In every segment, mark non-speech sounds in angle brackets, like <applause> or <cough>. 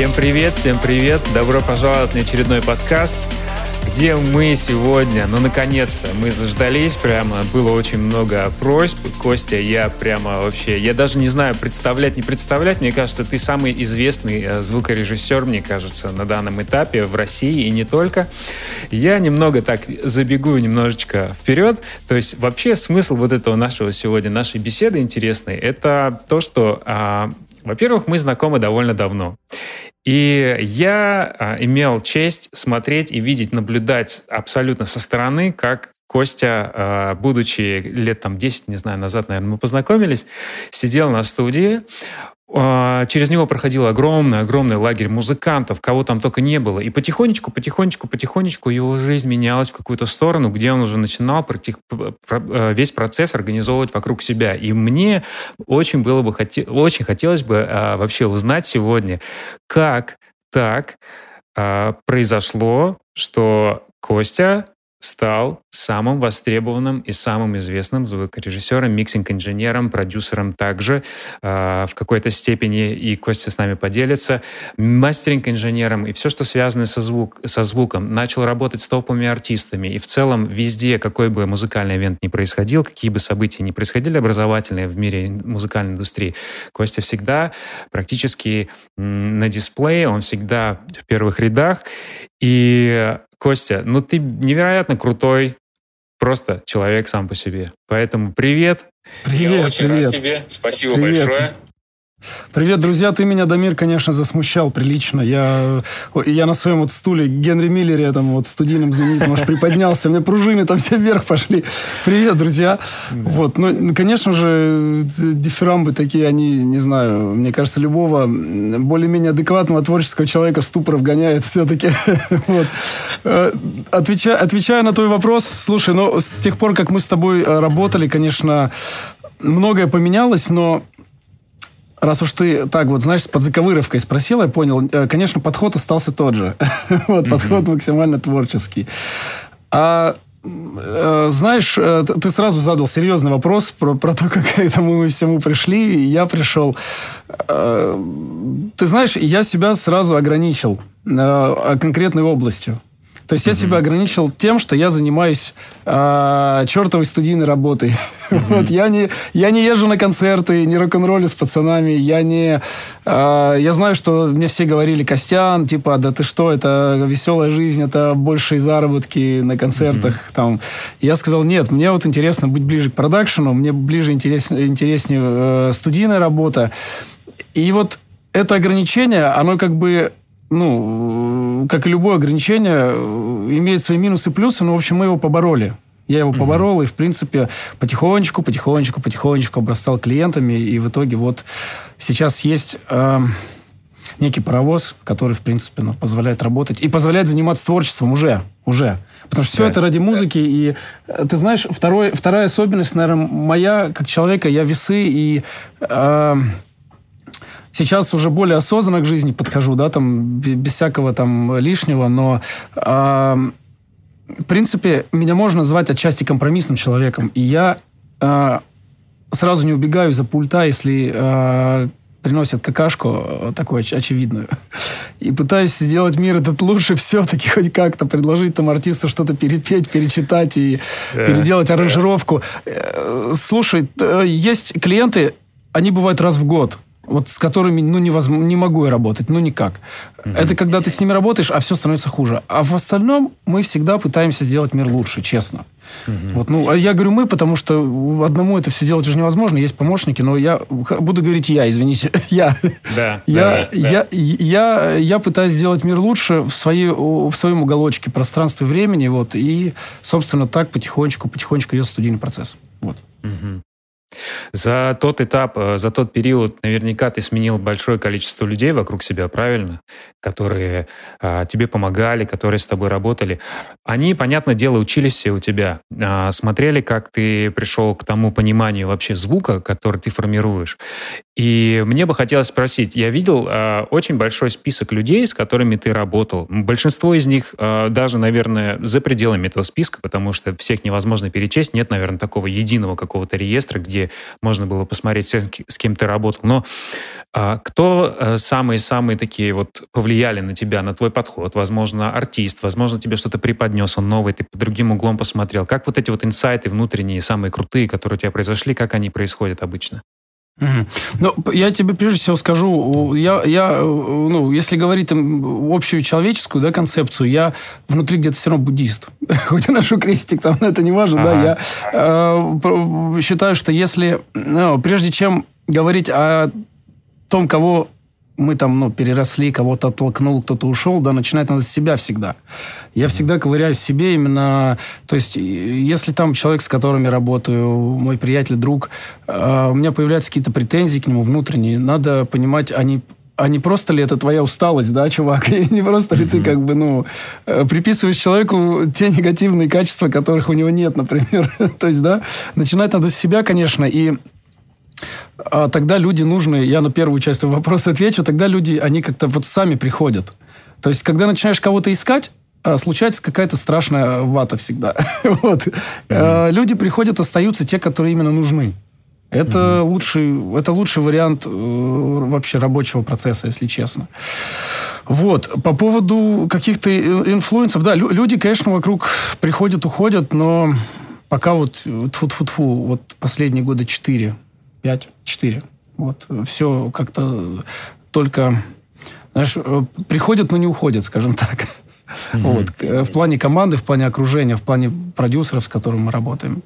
Всем привет, всем привет. Добро пожаловать на очередной подкаст где мы сегодня, ну, наконец-то, мы заждались прямо, было очень много просьб. Костя, я прямо вообще, я даже не знаю, представлять, не представлять, мне кажется, ты самый известный э, звукорежиссер, мне кажется, на данном этапе в России и не только. Я немного так забегу немножечко вперед, то есть вообще смысл вот этого нашего сегодня, нашей беседы интересной, это то, что а, во-первых, мы знакомы довольно давно. И я а, имел честь смотреть и видеть, наблюдать абсолютно со стороны, как Костя, а, будучи лет там 10, не знаю, назад, наверное, мы познакомились, сидел на студии, через него проходил огромный-огромный лагерь музыкантов, кого там только не было. И потихонечку, потихонечку, потихонечку его жизнь менялась в какую-то сторону, где он уже начинал э, весь процесс организовывать вокруг себя. И мне очень было бы очень хотелось бы а, вообще узнать сегодня, как так а, произошло, что Костя стал самым востребованным и самым известным звукорежиссером, миксинг-инженером, продюсером также э, в какой-то степени, и Костя с нами поделится, мастеринг-инженером и все, что связано со, звук, со звуком. Начал работать с топовыми артистами, и в целом везде, какой бы музыкальный ивент ни происходил, какие бы события ни происходили образовательные в мире музыкальной индустрии, Костя всегда практически на дисплее, он всегда в первых рядах, и Костя, ну ты невероятно крутой, просто человек сам по себе. Поэтому привет. Привет, Я очень привет. рад тебе. Спасибо привет. большое. Привет, друзья. Ты меня, Дамир, конечно, засмущал прилично. Я, я на своем вот стуле Генри Миллере, там вот студийном знаменитом, аж приподнялся. У меня пружины там все вверх пошли. Привет, друзья. Да. Вот, ну, конечно же, дифирамбы такие, они, не знаю, мне кажется, любого более-менее адекватного творческого человека в ступор вгоняет все-таки. <laughs> вот. Э, отвечая, отвечая на твой вопрос, слушай, ну, с тех пор, как мы с тобой э, работали, конечно, многое поменялось, но Раз уж ты так вот, знаешь, с подзаковыровкой спросил, я понял, э, конечно, подход остался тот же. <laughs> вот, подход максимально творческий. А э, знаешь, э, ты сразу задал серьезный вопрос про, про то, <laughs> как к этому всему пришли, и я пришел. Ты знаешь, я себя сразу ограничил конкретной областью. То есть я себя ограничил тем, что я занимаюсь э, чертовой студийной работой. <laughs> Вот я не, я не езжу на концерты, не рок-н-роллю с пацанами, я не... Э, я знаю, что мне все говорили, Костян, типа, да ты что, это веселая жизнь, это большие заработки на концертах. Там. Я сказал, нет, мне вот интересно быть ближе к продакшену, мне ближе интерес, интереснее э, студийная работа. И вот это ограничение, оно как бы ну, как и любое ограничение, имеет свои минусы и плюсы, но, в общем, мы его побороли. Я его поборол, mm-hmm. и, в принципе, потихонечку, потихонечку, потихонечку обрастал клиентами, и в итоге вот сейчас есть э, некий паровоз, который, в принципе, ну, позволяет работать и позволяет заниматься творчеством уже, уже. Потому что все да. это ради музыки, и э, ты знаешь, второй, вторая особенность, наверное, моя, как человека, я весы и... Э, сейчас уже более осознанно к жизни подхожу, да, там, без всякого там лишнего, но э, в принципе, меня можно назвать отчасти компромиссным человеком, и я э, сразу не убегаю за пульта, если э, приносят какашку такую оч- очевидную. И пытаюсь сделать мир этот лучше все-таки, хоть как-то предложить там артисту что-то перепеть, перечитать и yeah. переделать аранжировку. Yeah. Слушай, есть клиенты, они бывают раз в год вот с которыми, ну, невозможно, не могу я работать, ну, никак. Mm-hmm. Это когда ты с ними работаешь, а все становится хуже. А в остальном мы всегда пытаемся сделать мир лучше, честно. Mm-hmm. Вот, ну, а я говорю мы, потому что одному это все делать уже невозможно, есть помощники, но я буду говорить я, извините, <laughs> я. Да, я, да, я, да. я, я, я пытаюсь сделать мир лучше в, своей, в своем уголочке пространства и времени, вот, и, собственно, так потихонечку, потихонечку идет студийный процесс. Вот. Угу. За тот этап, э, за тот период наверняка ты сменил большое количество людей вокруг себя, правильно? Которые а, тебе помогали, которые с тобой работали. Они, понятное дело, учились все у тебя. А, смотрели, как ты пришел к тому пониманию вообще звука, который ты формируешь. И мне бы хотелось спросить, я видел э, очень большой список людей, с которыми ты работал. Большинство из них э, даже, наверное, за пределами этого списка, потому что всех невозможно перечесть. Нет, наверное, такого единого какого-то реестра, где можно было посмотреть, с кем ты работал. Но э, кто самые-самые такие вот повлияли на тебя, на твой подход? Возможно, артист, возможно, тебе что-то преподнес, он новый, ты под другим углом посмотрел. Как вот эти вот инсайты внутренние, самые крутые, которые у тебя произошли, как они происходят обычно? Угу. Ну, я тебе прежде всего скажу, я, я, ну, если говорить там общую человеческую да, концепцию, я внутри где-то все равно буддист. <laughs> Хоть я ношу крестик, там это не важно, ага. да, я э, считаю, что если, ну, прежде чем говорить о том, кого мы там, ну, переросли, кого-то оттолкнул, кто-то ушел, да, начинать надо с себя всегда. Я всегда ковыряюсь в себе именно... То есть, если там человек, с которым я работаю, мой приятель, друг, э, у меня появляются какие-то претензии к нему внутренние, надо понимать, они а не просто ли это твоя усталость, да, чувак? <laughs> И не просто ли ты как бы, ну, э, приписываешь человеку те негативные качества, которых у него нет, например. <laughs> То есть, да, начинать надо с себя, конечно, и а тогда люди нужны, я на первую часть вопроса отвечу, тогда люди, они как-то вот сами приходят. То есть, когда начинаешь кого-то искать, а, случается какая-то страшная вата всегда. <laughs> вот. mm-hmm. Люди приходят, остаются те, которые именно нужны. Это, mm-hmm. лучший, это лучший вариант э, вообще рабочего процесса, если честно. Вот. По поводу каких-то инфлюенсов, да, люди, конечно, вокруг приходят, уходят, но пока вот тфу-тфу-тфу, вот последние года четыре 5, 4. Вот. Все как-то только, знаешь, э, приходят, но не уходят, скажем так. Mm-hmm. Вот. Э, в плане команды, в плане окружения, в плане продюсеров, с которыми мы работаем.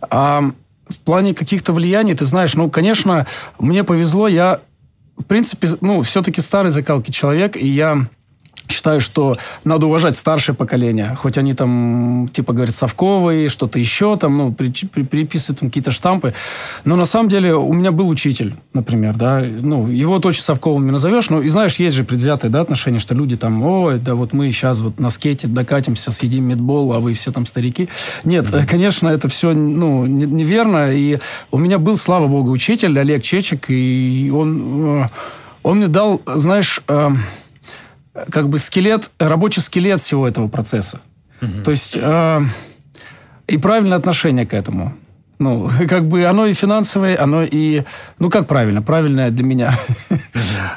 А в плане каких-то влияний, ты знаешь, ну, конечно, мне повезло, я, в принципе, ну, все-таки старый закалки человек, и я считаю, что надо уважать старшее поколение, хоть они там, типа, говорят, совковые, что-то еще там, ну, при, при, приписывают там какие-то штампы. Но на самом деле у меня был учитель, например, да, ну, его точно совковым не назовешь, но, и знаешь, есть же предвзятые, да, отношения, что люди там, ой, да вот мы сейчас вот на скейте докатимся, съедим медбол, а вы все там старики. Нет, mm-hmm. конечно, это все, ну, неверно, и у меня был, слава богу, учитель Олег Чечек, и он, э, он мне дал, знаешь, э, как бы скелет, рабочий скелет всего этого процесса. Угу. То есть э, и правильное отношение к этому. Ну, <laughs> как бы оно и финансовое, оно и... Ну, как правильно? Правильное для меня. <laughs>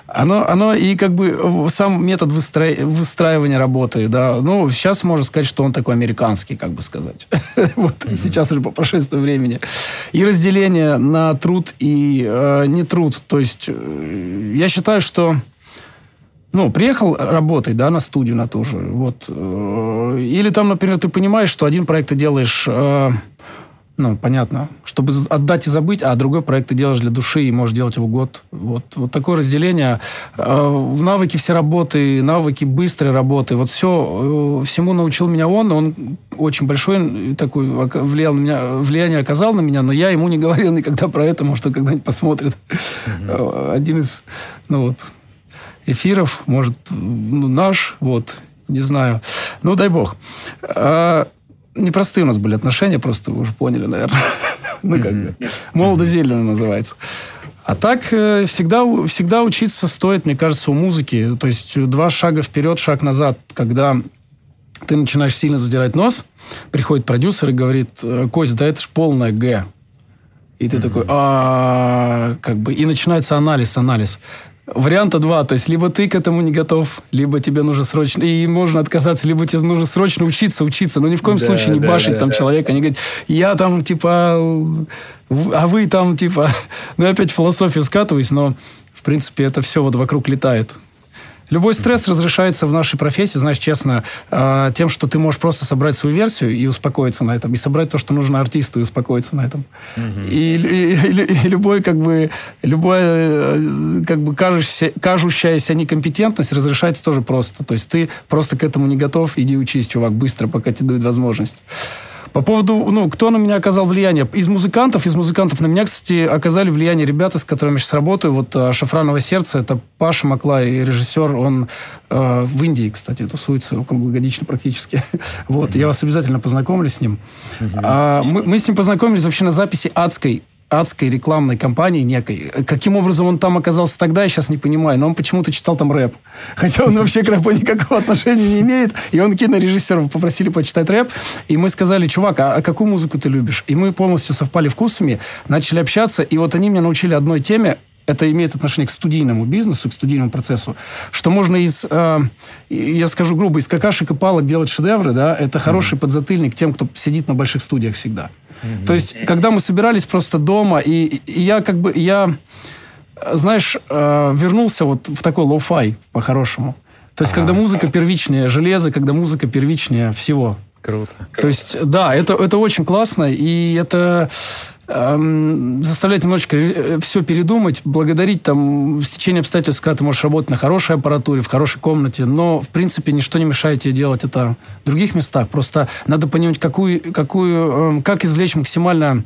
Оно, оно и как бы сам метод выстра... выстраивания работы, да. Ну, сейчас можно сказать, что он такой американский, как бы сказать. <laughs> вот сейчас уже по прошествии времени. И разделение на труд и э, не труд. То есть э, я считаю, что ну, приехал работать, да, на студию на ту же, вот. Э, или там, например, ты понимаешь, что один проект ты делаешь, э, ну, понятно, чтобы отдать и забыть, а другой проект ты делаешь для души и можешь делать его год. Вот, вот такое разделение. Э, в навыки все работы, навыки быстрой работы, вот все, всему научил меня он, он очень большой такой влиял на меня, влияние оказал на меня, но я ему не говорил никогда про это, может, он когда-нибудь посмотрит. Mm-hmm. Один из, ну вот, эфиров, может, ну, наш, вот, не знаю. Ну, дай бог. А, непростые у нас были отношения, просто вы уже поняли, наверное. <laughs> ну, как бы. Молодо-зелено называется. А так э, всегда, всегда учиться стоит, мне кажется, у музыки. То есть два шага вперед, шаг назад. Когда ты начинаешь сильно задирать нос, приходит продюсер и говорит, «Э, Кость, да это ж полная Г. И ты такой, а как бы, и начинается анализ, анализ. Варианта два. То есть, либо ты к этому не готов, либо тебе нужно срочно... И можно отказаться, либо тебе нужно срочно учиться, учиться. Но ни в коем да, случае не да, башить да, там да. человека. Не говорить, я там, типа... А вы там, типа... <laughs> Ну, я опять философию скатываюсь, но, в принципе, это все вот вокруг летает. Любой стресс разрешается в нашей профессии, знаешь, честно, а, тем, что ты можешь просто собрать свою версию и успокоиться на этом, и собрать то, что нужно артисту, и успокоиться на этом. Угу. И, и, и, и любой, как бы, любая, э, как бы, кажущаяся, кажущаяся некомпетентность разрешается тоже просто. То есть ты просто к этому не готов, иди учись, чувак, быстро, пока тебе дают возможность. По поводу, ну, кто на меня оказал влияние? Из музыкантов, из музыкантов на меня, кстати, оказали влияние ребята, с которыми я сейчас работаю. Вот э, «Шафраново сердце» — это Паша Маклай, режиссер. Он э, в Индии, кстати, тусуется круглогодично практически. <laughs> вот, mm-hmm. я вас обязательно познакомлю с ним. Mm-hmm. А, мы, мы с ним познакомились вообще на записи «Адской» адской рекламной кампании некой. Каким образом он там оказался тогда, я сейчас не понимаю, но он почему-то читал там рэп. <laughs> Хотя он вообще к рэпу никакого отношения не имеет. И он кинорежиссеров попросили почитать рэп. И мы сказали, чувак, а, а какую музыку ты любишь? И мы полностью совпали вкусами, начали общаться. И вот они меня научили одной теме, это имеет отношение к студийному бизнесу, к студийному процессу, что можно из, э, я скажу грубо, из какашек и палок делать шедевры, да, это хороший mm-hmm. подзатыльник тем, кто сидит на больших студиях всегда. Mm-hmm. То есть, когда мы собирались просто дома, и, и я как бы, я, знаешь, э, вернулся вот в такой lo-fi по-хорошему. То есть, когда музыка первичнее железа, когда музыка первичнее всего. Круто. То есть, да, это, это очень классно, и это эм, заставлять немножечко э, все передумать, благодарить там стечение обстоятельств, когда ты можешь работать на хорошей аппаратуре, в хорошей комнате, но, в принципе, ничто не мешает тебе делать это в других местах. Просто надо понимать, какую, какую, как извлечь максимально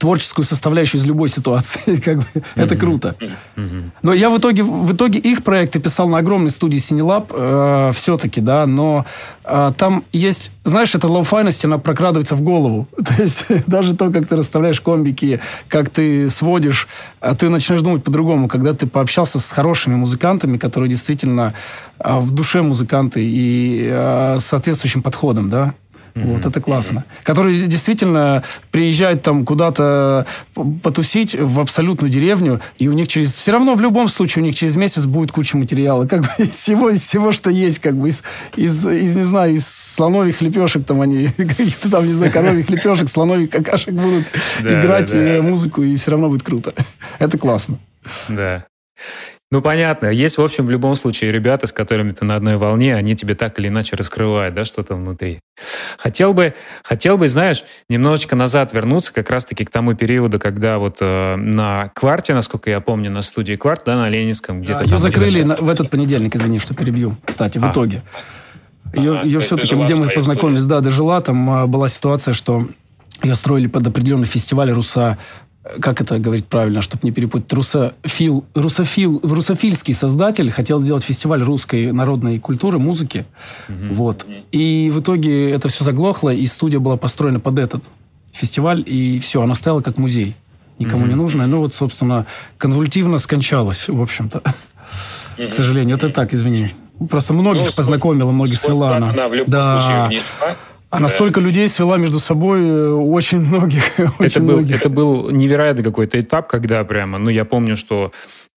творческую составляющую из любой ситуации. <laughs> как бы, mm-hmm. Это круто. Mm-hmm. Но я в итоге, в итоге их проекты писал на огромной студии Синелаб э, все-таки, да, но э, там есть, знаешь, эта lo-fi ность, она прокрадывается в голову. <laughs> То есть даже то, как ты расставляешь комбики, как ты сводишь, а ты начинаешь думать по-другому, когда ты пообщался с хорошими музыкантами, которые действительно э, в душе музыканты и э, соответствующим подходом, да. Mm-hmm. Вот, это классно. Mm-hmm. Которые действительно приезжают там куда-то потусить в абсолютную деревню, и у них через... Все равно в любом случае у них через месяц будет куча материала. Как бы из всего, из всего, что есть, как бы из, из, из не знаю, из слоновых лепешек там они, <laughs> каких-то там, не знаю, коровьих лепешек, слоновых какашек будут играть музыку, и все равно будет круто. Это классно. Да. Ну, понятно. Есть, в общем, в любом случае ребята, с которыми ты на одной волне, они тебе так или иначе раскрывают, да, что-то внутри. Хотел бы, хотел бы, знаешь, немножечко назад вернуться как раз-таки к тому периоду, когда вот э, на Кварте, насколько я помню, на студии Кварт, да, на Ленинском, где-то Ее закрыли на, в этот понедельник, извини, что перебью, кстати, в а. итоге. Ее, ага, ее все-таки, где мы познакомились, история. да, дожила, там а, была ситуация, что ее строили под определенный фестиваль Руса как это говорить правильно, чтобы не перепутать, русофил, русофил, русофильский создатель хотел сделать фестиваль русской народной культуры, музыки. Mm-hmm. Вот. И в итоге это все заглохло, и студия была построена под этот фестиваль, и все, она стояла как музей. Никому mm-hmm. не нужная. Ну вот, собственно, конвультивно скончалась, в общем-то. Mm-hmm. К сожалению. Это так, извини. Просто многих ну, познакомила, многих свела она. Она в любом да. случае внесла она да. столько людей свела между собой, э, очень многих. <laughs> это, очень был, многих. это был невероятный какой-то этап, когда прямо, ну, я помню, что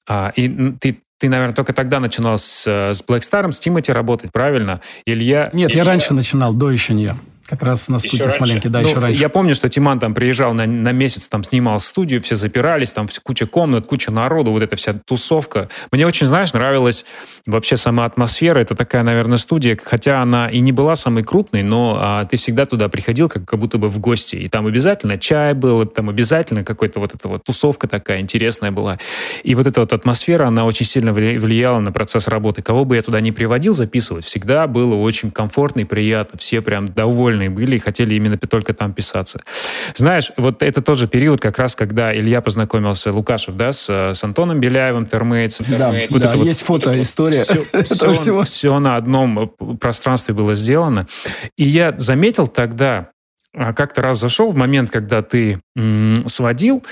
а, и ты, ты, наверное, только тогда начинал с, с Black Star, с Тимати работать, правильно? Илья... Нет, Илья... я раньше начинал, до еще не. Как раз на студии еще Смоленке, да, ну, еще раньше. Я помню, что Тиман там приезжал на, на месяц, там снимал студию, все запирались, там куча комнат, куча народу, вот эта вся тусовка. Мне очень, знаешь, нравилась вообще сама атмосфера. Это такая, наверное, студия, хотя она и не была самой крупной, но а, ты всегда туда приходил как, как будто бы в гости. И там обязательно чай был, там обязательно какой-то вот эта вот тусовка такая интересная была. И вот эта вот атмосфера, она очень сильно влияла на процесс работы. Кого бы я туда не приводил записывать, всегда было очень комфортно и приятно. Все прям довольные были и хотели именно только там писаться. Знаешь, вот это тот же период, как раз, когда Илья познакомился, Лукашев, да, с, с Антоном Беляевым, Термейтс. Да, вот да есть вот, фото, история. Все, все, все на одном пространстве было сделано. И я заметил тогда, а, как-то раз зашел в момент, когда ты м, сводил,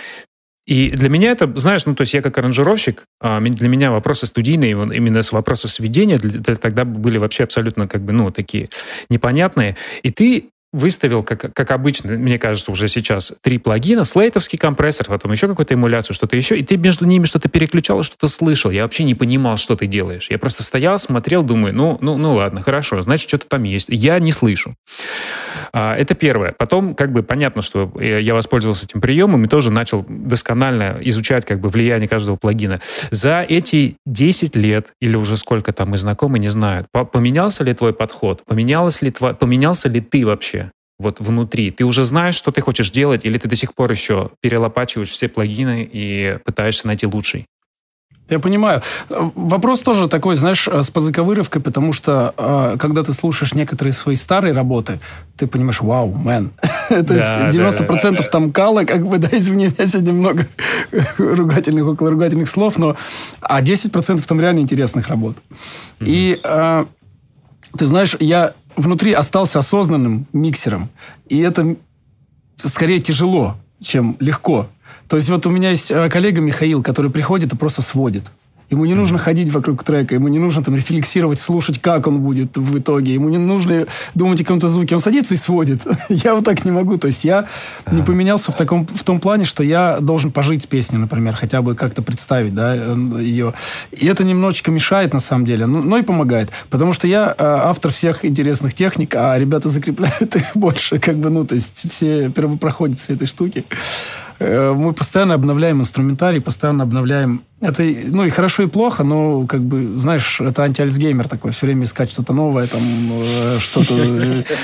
и для меня это, знаешь, ну, то есть я как аранжировщик, а, для меня вопросы студийные, именно с вопроса сведения, тогда были вообще абсолютно как бы, ну, такие непонятные. И ты выставил, как, как обычно, мне кажется, уже сейчас, три плагина, слейтовский компрессор, потом еще какую-то эмуляцию, что-то еще, и ты между ними что-то переключал, что-то слышал. Я вообще не понимал, что ты делаешь. Я просто стоял, смотрел, думаю, ну, ну, ну ладно, хорошо, значит, что-то там есть. Я не слышу. А, это первое. Потом, как бы, понятно, что я воспользовался этим приемом и тоже начал досконально изучать, как бы, влияние каждого плагина. За эти 10 лет, или уже сколько там мы знакомы, не знаю, поменялся ли твой подход? Поменялось ли тво... Поменялся ли ты вообще? Вот внутри? Ты уже знаешь, что ты хочешь делать, или ты до сих пор еще перелопачиваешь все плагины и пытаешься найти лучший? Я понимаю. Вопрос тоже такой, знаешь, с подзаковыровкой, потому что э, когда ты слушаешь некоторые свои старые работы, ты понимаешь, вау, мэн. <laughs> То есть 90% там кала, как бы, <laughs> да, извини, меня сегодня много <laughs> ругательных, около ругательных слов, но а 10% там реально интересных работ. И э, ты знаешь, я внутри остался осознанным миксером. И это скорее тяжело, чем легко. То есть вот у меня есть э, коллега Михаил, который приходит и просто сводит. Ему не нужно ходить вокруг трека, ему не нужно там рефлексировать, слушать, как он будет в итоге. Ему не нужно думать о каком-то звуке. Он садится и сводит. <laughs> я вот так не могу. То есть я не поменялся в, таком, в том плане, что я должен пожить с песней, например, хотя бы как-то представить да, ее. И это немножечко мешает, на самом деле, но, но и помогает. Потому что я э, автор всех интересных техник, а ребята закрепляют <laughs> их больше. Как бы, ну, то есть все первопроходцы этой штуки. Э, мы постоянно обновляем инструментарий, постоянно обновляем. Это, ну, и хорошо, и плохо, но, как бы, знаешь, это анти-альцгеймер такой, все время искать что-то новое, там, э, что-то,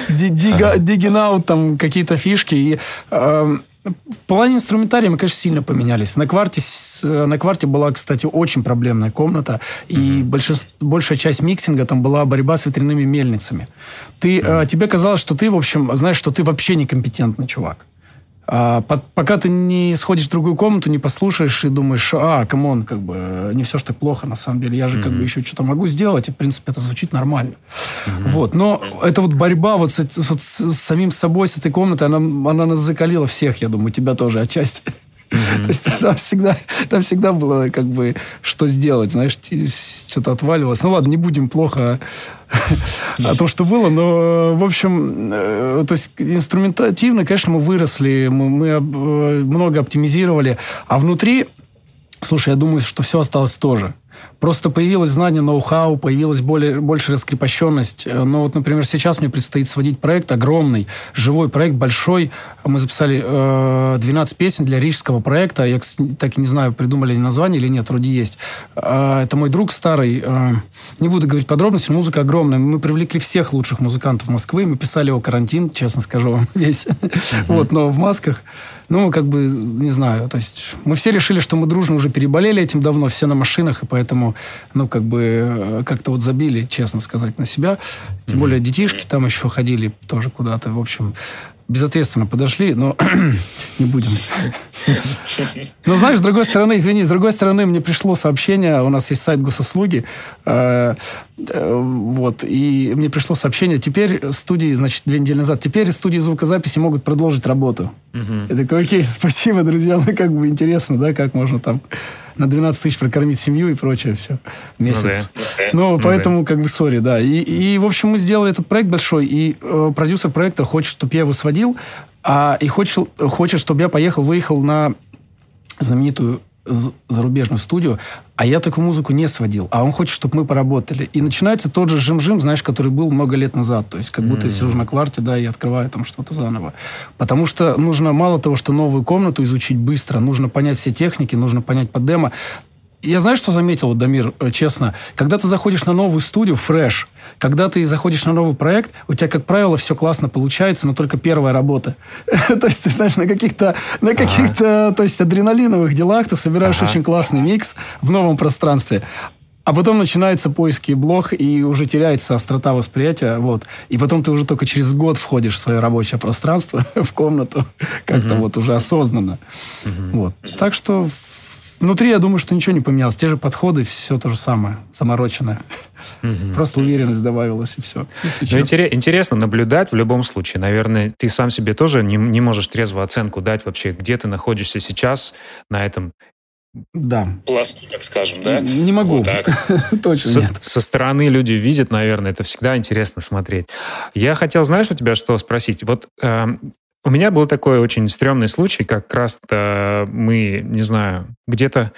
дигинаут, там, какие-то фишки. И эм, в плане инструментария мы, конечно, сильно поменялись. На кварте, на кварте была, кстати, очень проблемная комната, и mm-hmm. большинство, большая часть миксинга там была борьба с ветряными мельницами. Ты, mm-hmm. тебе казалось, что ты, в общем, знаешь, что ты вообще некомпетентный чувак. А, под, пока ты не сходишь в другую комнату, не послушаешь и думаешь, а, come on, как бы не все ж так плохо на самом деле, я же mm-hmm. как бы еще что-то могу сделать, и в принципе это звучит нормально. Mm-hmm. Вот, но это вот борьба вот с, вот с, с самим собой, с этой комнатой, она, она нас закалила всех, я думаю, тебя тоже отчасти. То есть там всегда, там всегда было как бы что сделать, знаешь, что-то отваливалось. Ну ладно, не будем плохо о том, что было, но, в общем, э, то есть инструментативно, конечно, мы выросли, мы, мы э, много оптимизировали, а внутри, слушай, я думаю, что все осталось тоже. Просто появилось знание, ноу-хау, появилась более, больше раскрепощенность. Э, но вот, например, сейчас мне предстоит сводить проект огромный, живой проект, большой. Мы записали э, 12 песен для рижского проекта. Я, так и не знаю, придумали ли название или нет, вроде есть. Э, это мой друг старый. Э, не буду говорить подробности, музыка огромная. Мы привлекли всех лучших музыкантов Москвы. Мы писали его карантин, честно скажу вам, <laughs> весь. Вот, но в масках. Ну, как бы, не знаю. То есть мы все решили, что мы дружно уже переболели этим давно, все на машинах, и поэтому, ну, как бы, э, как-то вот забили, честно сказать, на себя. Тем более детишки там еще ходили тоже куда-то. В общем, безответственно подошли, но <clears throat> не будем. Но знаешь, с другой стороны, извини, с другой стороны, мне пришло сообщение, у нас есть сайт госуслуги, э, э, вот, и мне пришло сообщение, теперь студии, значит, две недели назад, теперь студии звукозаписи могут продолжить работу. Я такой, окей, спасибо, друзья, ну как бы интересно, да, как можно там на 12 тысяч прокормить семью и прочее все в месяц. Ну, да. ну, ну поэтому, да. как бы, сори, да. И, и, в общем, мы сделали этот проект большой, и э, продюсер проекта хочет, чтобы я его сводил, а, и хочет, хочет, чтобы я поехал, выехал на знаменитую зарубежную студию, а я такую музыку не сводил, а он хочет, чтобы мы поработали. И начинается тот же жим-жим, знаешь, который был много лет назад. То есть как будто mm-hmm. я сижу на кварте, да, и открываю там что-то заново. Потому что нужно мало того, что новую комнату изучить быстро, нужно понять все техники, нужно понять под демо. Я знаю, что заметил, Дамир, э, честно. Когда ты заходишь на новую студию, фреш, когда ты заходишь на новый проект, у тебя, как правило, все классно получается, но только первая работа. <laughs> то есть, ты знаешь, на каких-то, на каких-то, то есть, адреналиновых делах ты собираешь очень классный микс в новом пространстве. А потом начинается поиски блог, и уже теряется острота восприятия. Вот. И потом ты уже только через год входишь в свое рабочее пространство, <laughs> в комнату, как-то вот уже осознанно. Вот. Так что Внутри, я думаю, что ничего не поменялось. Те же подходы, все то же самое, замороченное. Угу. Просто уверенность добавилась, и все. Ну, интересно наблюдать в любом случае. Наверное, ты сам себе тоже не, не можешь трезво оценку дать вообще, где ты находишься сейчас на этом да. пласту, так скажем, да? Не могу. Вот <laughs> Точно со, нет. Со стороны люди видят, наверное, это всегда интересно смотреть. Я хотел, знаешь, у тебя что спросить? Вот э, у меня был такой очень стрёмный случай, как раз-то мы, не знаю, где-то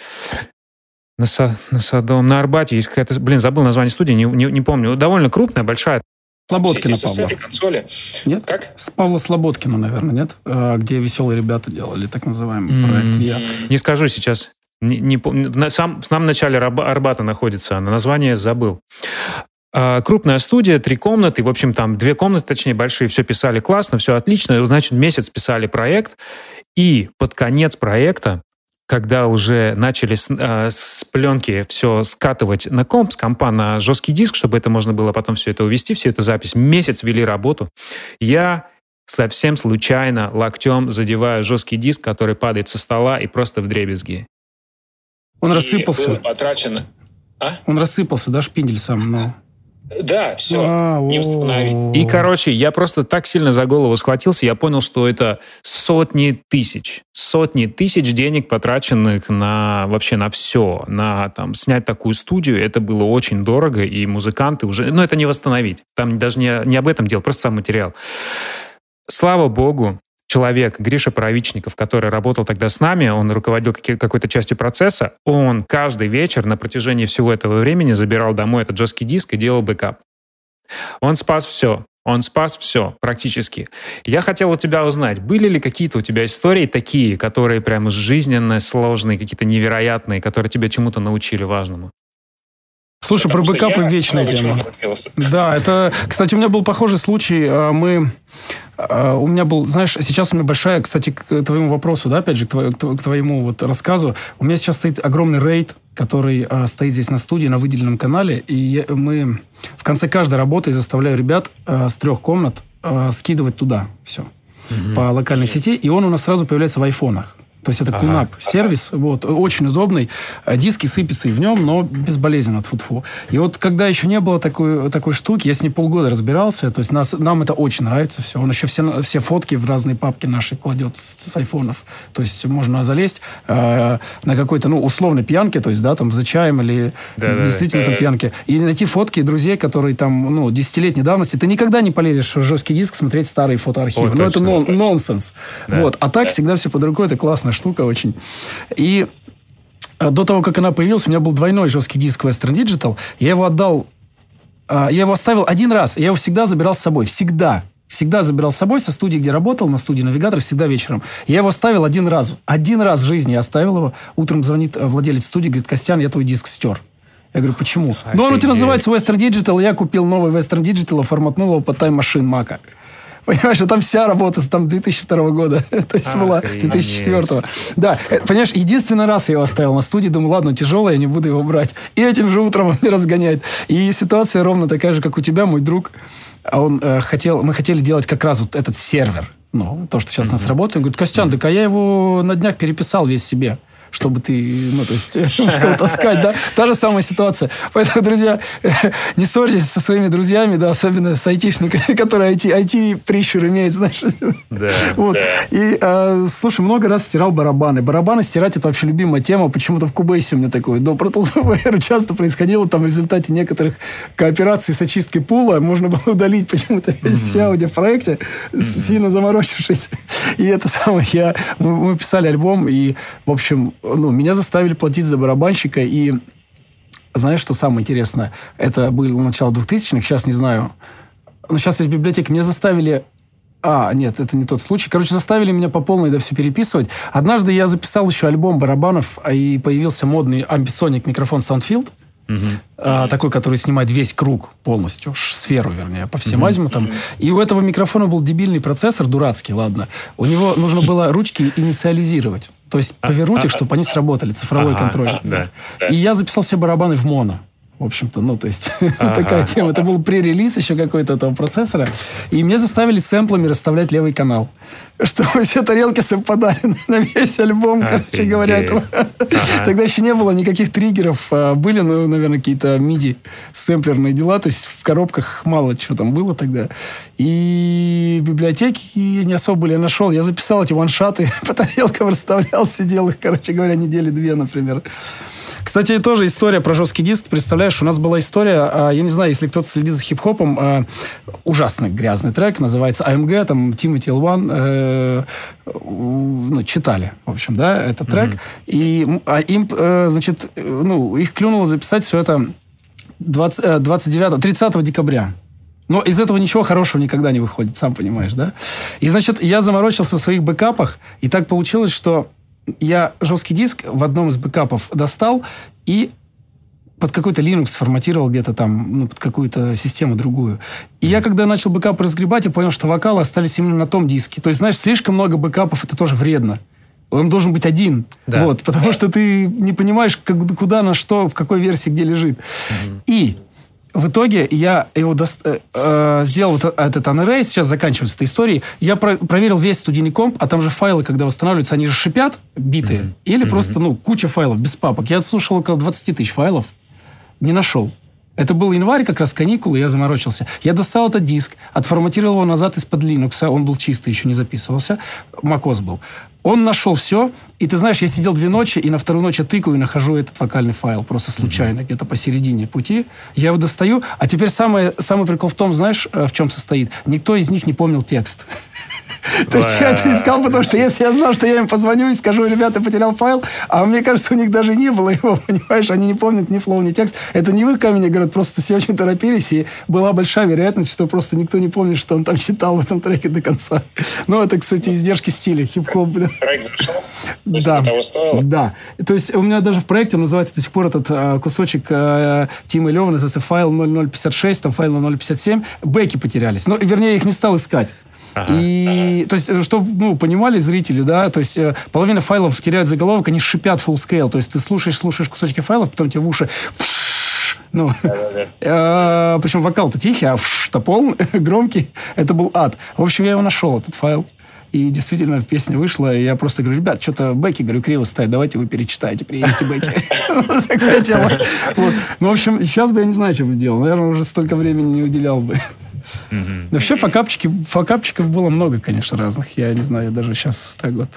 на, Са, на Садом, на Арбате есть какая-то, блин, забыл название студии, не, не, не помню, довольно крупная, большая. Слободкина Павла. консоли. Нет? Как? С Павла Слободкина, наверное, нет? А, где веселые ребята делали, так называемый mm-hmm. проект ВИА. Не скажу сейчас. Не, не, на, сам, в самом начале Арбата находится, а название забыл. А, крупная студия, три комнаты, в общем, там две комнаты, точнее, большие, все писали классно, все отлично. Значит, месяц писали проект, и под конец проекта, когда уже начали с, э, с пленки все скатывать на комп, с компа на жесткий диск, чтобы это можно было потом все это увести, всю эту запись, месяц вели работу, я совсем случайно локтем задеваю жесткий диск, который падает со стола и просто в дребезги. Он и рассыпался. Было потрачено. А? Он рассыпался, да, шпиндель сам, но... Да, все, а, не восстановить. И, короче, я просто так сильно за голову схватился, я понял, что это сотни тысяч, сотни тысяч денег, потраченных на вообще на все, на там снять такую студию, это было очень дорого, и музыканты уже, ну, это не восстановить. Там даже не, не об этом дело, просто сам материал. Слава богу, человек, Гриша Паровичников, который работал тогда с нами, он руководил какой-то частью процесса, он каждый вечер на протяжении всего этого времени забирал домой этот жесткий диск и делал бэкап. Он спас все. Он спас все практически. Я хотел у тебя узнать, были ли какие-то у тебя истории такие, которые прямо жизненно сложные, какие-то невероятные, которые тебя чему-то научили важному? Слушай, Потому про бэкапы вечная тема. Да, это, кстати, у меня был похожий случай. А, мы у меня был, знаешь, сейчас у меня большая, кстати, к твоему вопросу, да, опять же, к, твоему вот рассказу, у меня сейчас стоит огромный рейд, который а, стоит здесь на студии, на выделенном канале, и мы в конце каждой работы заставляю ребят с трех комнат скидывать туда все угу. по локальной сети, и он у нас сразу появляется в айфонах. То есть это ага. QNAP сервис, вот, очень удобный. А диски сыпятся и в нем, но безболезненно, фу-фу. И вот когда еще не было такой, такой штуки, я с ней полгода разбирался, то есть нас, нам это очень нравится все. Он еще все, все фотки в разные папки наши кладет с, с айфонов. То есть можно залезть э, на какой-то, ну, условной пьянке, то есть, да, там, за чаем или да, действительно да, там пьянке. И найти фотки друзей, которые там, ну, десятилетней давности. Ты никогда не полезешь в жесткий диск смотреть старые фотоархивы. О, ну, это нон, нонсенс. Да. Вот. А так да. всегда все под рукой, это классно классная штука очень. И э, до того, как она появилась, у меня был двойной жесткий диск Western Digital. Я его отдал... Э, я его оставил один раз. Я его всегда забирал с собой. Всегда. Всегда забирал с собой со студии, где работал, на студии навигатор, всегда вечером. Я его оставил один раз. Один раз в жизни я оставил его. Утром звонит э, владелец студии, говорит, Костян, я твой диск стер. Я говорю, почему? Офигеть. Ну, он у тебя называется Western Digital. Я купил новый Western Digital, форматнул его по Time Machine Мака. Понимаешь, а там вся работа там 2002 года. <laughs> То есть была 2004. Да, э, понимаешь, единственный раз я его оставил на студии, думаю, ладно, тяжелое, я не буду его брать. И этим же утром он меня разгоняет. И ситуация ровно такая же, как у тебя, мой друг. А он э, хотел, мы хотели делать как раз вот этот сервер. Ну, то, что сейчас mm-hmm. у нас работает. Он говорит, Костян, так а я его на днях переписал весь себе чтобы ты, ну, то есть, <laughs> кого таскать, да? Та же самая ситуация. Поэтому, друзья, <laughs> не ссорьтесь со своими друзьями, да, особенно с айтишниками, <laughs> которые IT, IT-прищур имеют, знаешь. Да. Вот. Да. И, э, слушай, много раз стирал барабаны. Барабаны стирать это вообще любимая тема. Почему-то в Кубейсе у меня такое. До Tools часто происходило там в результате некоторых коопераций с очисткой пула можно было удалить почему-то mm-hmm. все аудио в проекте, mm-hmm. сильно заморочившись. И это самое, я, мы, мы писали альбом, и, в общем, ну, меня заставили платить за барабанщика, и знаешь, что самое интересное? Это было начало 2000-х, сейчас не знаю. Но сейчас есть библиотека. Меня заставили а, нет, это не тот случай. Короче, заставили меня по полной это все переписывать. Однажды я записал еще альбом барабанов, а и появился модный амбисоник микрофон Soundfield. Угу. А, такой, который снимает весь круг полностью, сферу, вернее, по всем угу. азимутам. И у этого микрофона был дебильный процессор, дурацкий, ладно. У него нужно было ручки инициализировать. То есть а, повернуть их, а, чтобы они сработали, цифровой контроль. И я записал все барабаны в моно в общем-то, ну, то есть, <laughs> ага. такая тема. Это был пререлиз еще какой-то этого процессора. И мне заставили сэмплами расставлять левый канал. Чтобы все <laughs> тарелки совпадали на весь альбом, Офигеть. короче говоря. Этого. Ага. Тогда еще не было никаких триггеров. А, были, ну, наверное, какие-то MIDI сэмплерные дела. То есть, в коробках мало чего там было тогда. И библиотеки не особо были. Я нашел, я записал эти ваншаты, <laughs> по тарелкам расставлял, сидел их, короче говоря, недели две, например. Кстати, тоже история про жесткий диск. Представляешь, у нас была история, а, я не знаю, если кто-то следит за хип-хопом, а, ужасный грязный трек, называется AMG, там Тимати L1, э, ну, читали, в общем, да, этот трек. Mm-hmm. И а им, э, значит, ну, их клюнуло записать все это 20, 29, 30 декабря. Но из этого ничего хорошего никогда не выходит, сам понимаешь, да? И, значит, я заморочился в своих бэкапах, и так получилось, что я жесткий диск в одном из бэкапов достал и под какой-то Linux сформатировал где-то там, ну, под какую-то систему другую. И я, когда начал бэкап разгребать, я понял, что вокалы остались именно на том диске. То есть, знаешь, слишком много бэкапов, это тоже вредно. Он должен быть один. Да. Вот, потому что ты не понимаешь, как, куда, на что, в какой версии, где лежит. Угу. И в итоге я его до... э, э, сделал вот этот unerase, сейчас заканчивается эта история. Я про проверил весь студийный комп, а там же файлы, когда восстанавливаются, они же шипят, битые. Mm-hmm. Или mm-hmm. просто, ну, куча файлов без папок. Я слушал около 20 тысяч файлов, не нашел. Это был январь, как раз каникулы, я заморочился. Я достал этот диск, отформатировал его назад из-под Linux, он был чистый, еще не записывался, macOS был. Он нашел все, и ты знаешь, я сидел две ночи, и на вторую ночь я тыкаю и нахожу этот вокальный файл, просто случайно, mm-hmm. где-то посередине пути. Я его достаю, а теперь самый, самый прикол в том, знаешь, э, в чем состоит? Никто из них не помнил текст. То есть я это искал, потому что если я знал, что я им позвоню и скажу, ребята, потерял файл, а мне кажется, у них даже не было его, <laughs> понимаешь, они не помнят ни флоу, ни текст. Это не в их камень говорят, просто все очень торопились, и была большая вероятность, что просто никто не помнит, что он там читал в этом треке до конца. Ну, это, кстати, издержки стиля, хип-хоп. Проект зашел? Да. Да. То есть у меня даже в проекте называется до сих пор этот а, кусочек а, Тима Лева, называется файл 0056, там файл 0057. Бэки потерялись. Ну, вернее, их не стал искать. Ага, и, то есть, чтобы, ну, понимали зрители, да, то есть, э, половина файлов теряют заголовок, они шипят full scale, то есть, ты слушаешь, слушаешь кусочки файлов, потом тебе в уши ну, <laughs> э, причем вокал-то тихий, а вш-то полный, <laughs> громкий. Это был ад. В общем, я его нашел, этот файл. И действительно, песня вышла, и я просто говорю, ребят, что-то бэки, говорю, криво стоит, давайте вы перечитайте, приедете бэки. <laughs> Такая тема. Ну, в общем, сейчас бы я не знаю, что бы делал. Наверное, уже столько времени не уделял бы. Вообще факапчики, факапчиков было много, конечно, разных. Я не знаю, я даже сейчас так вот,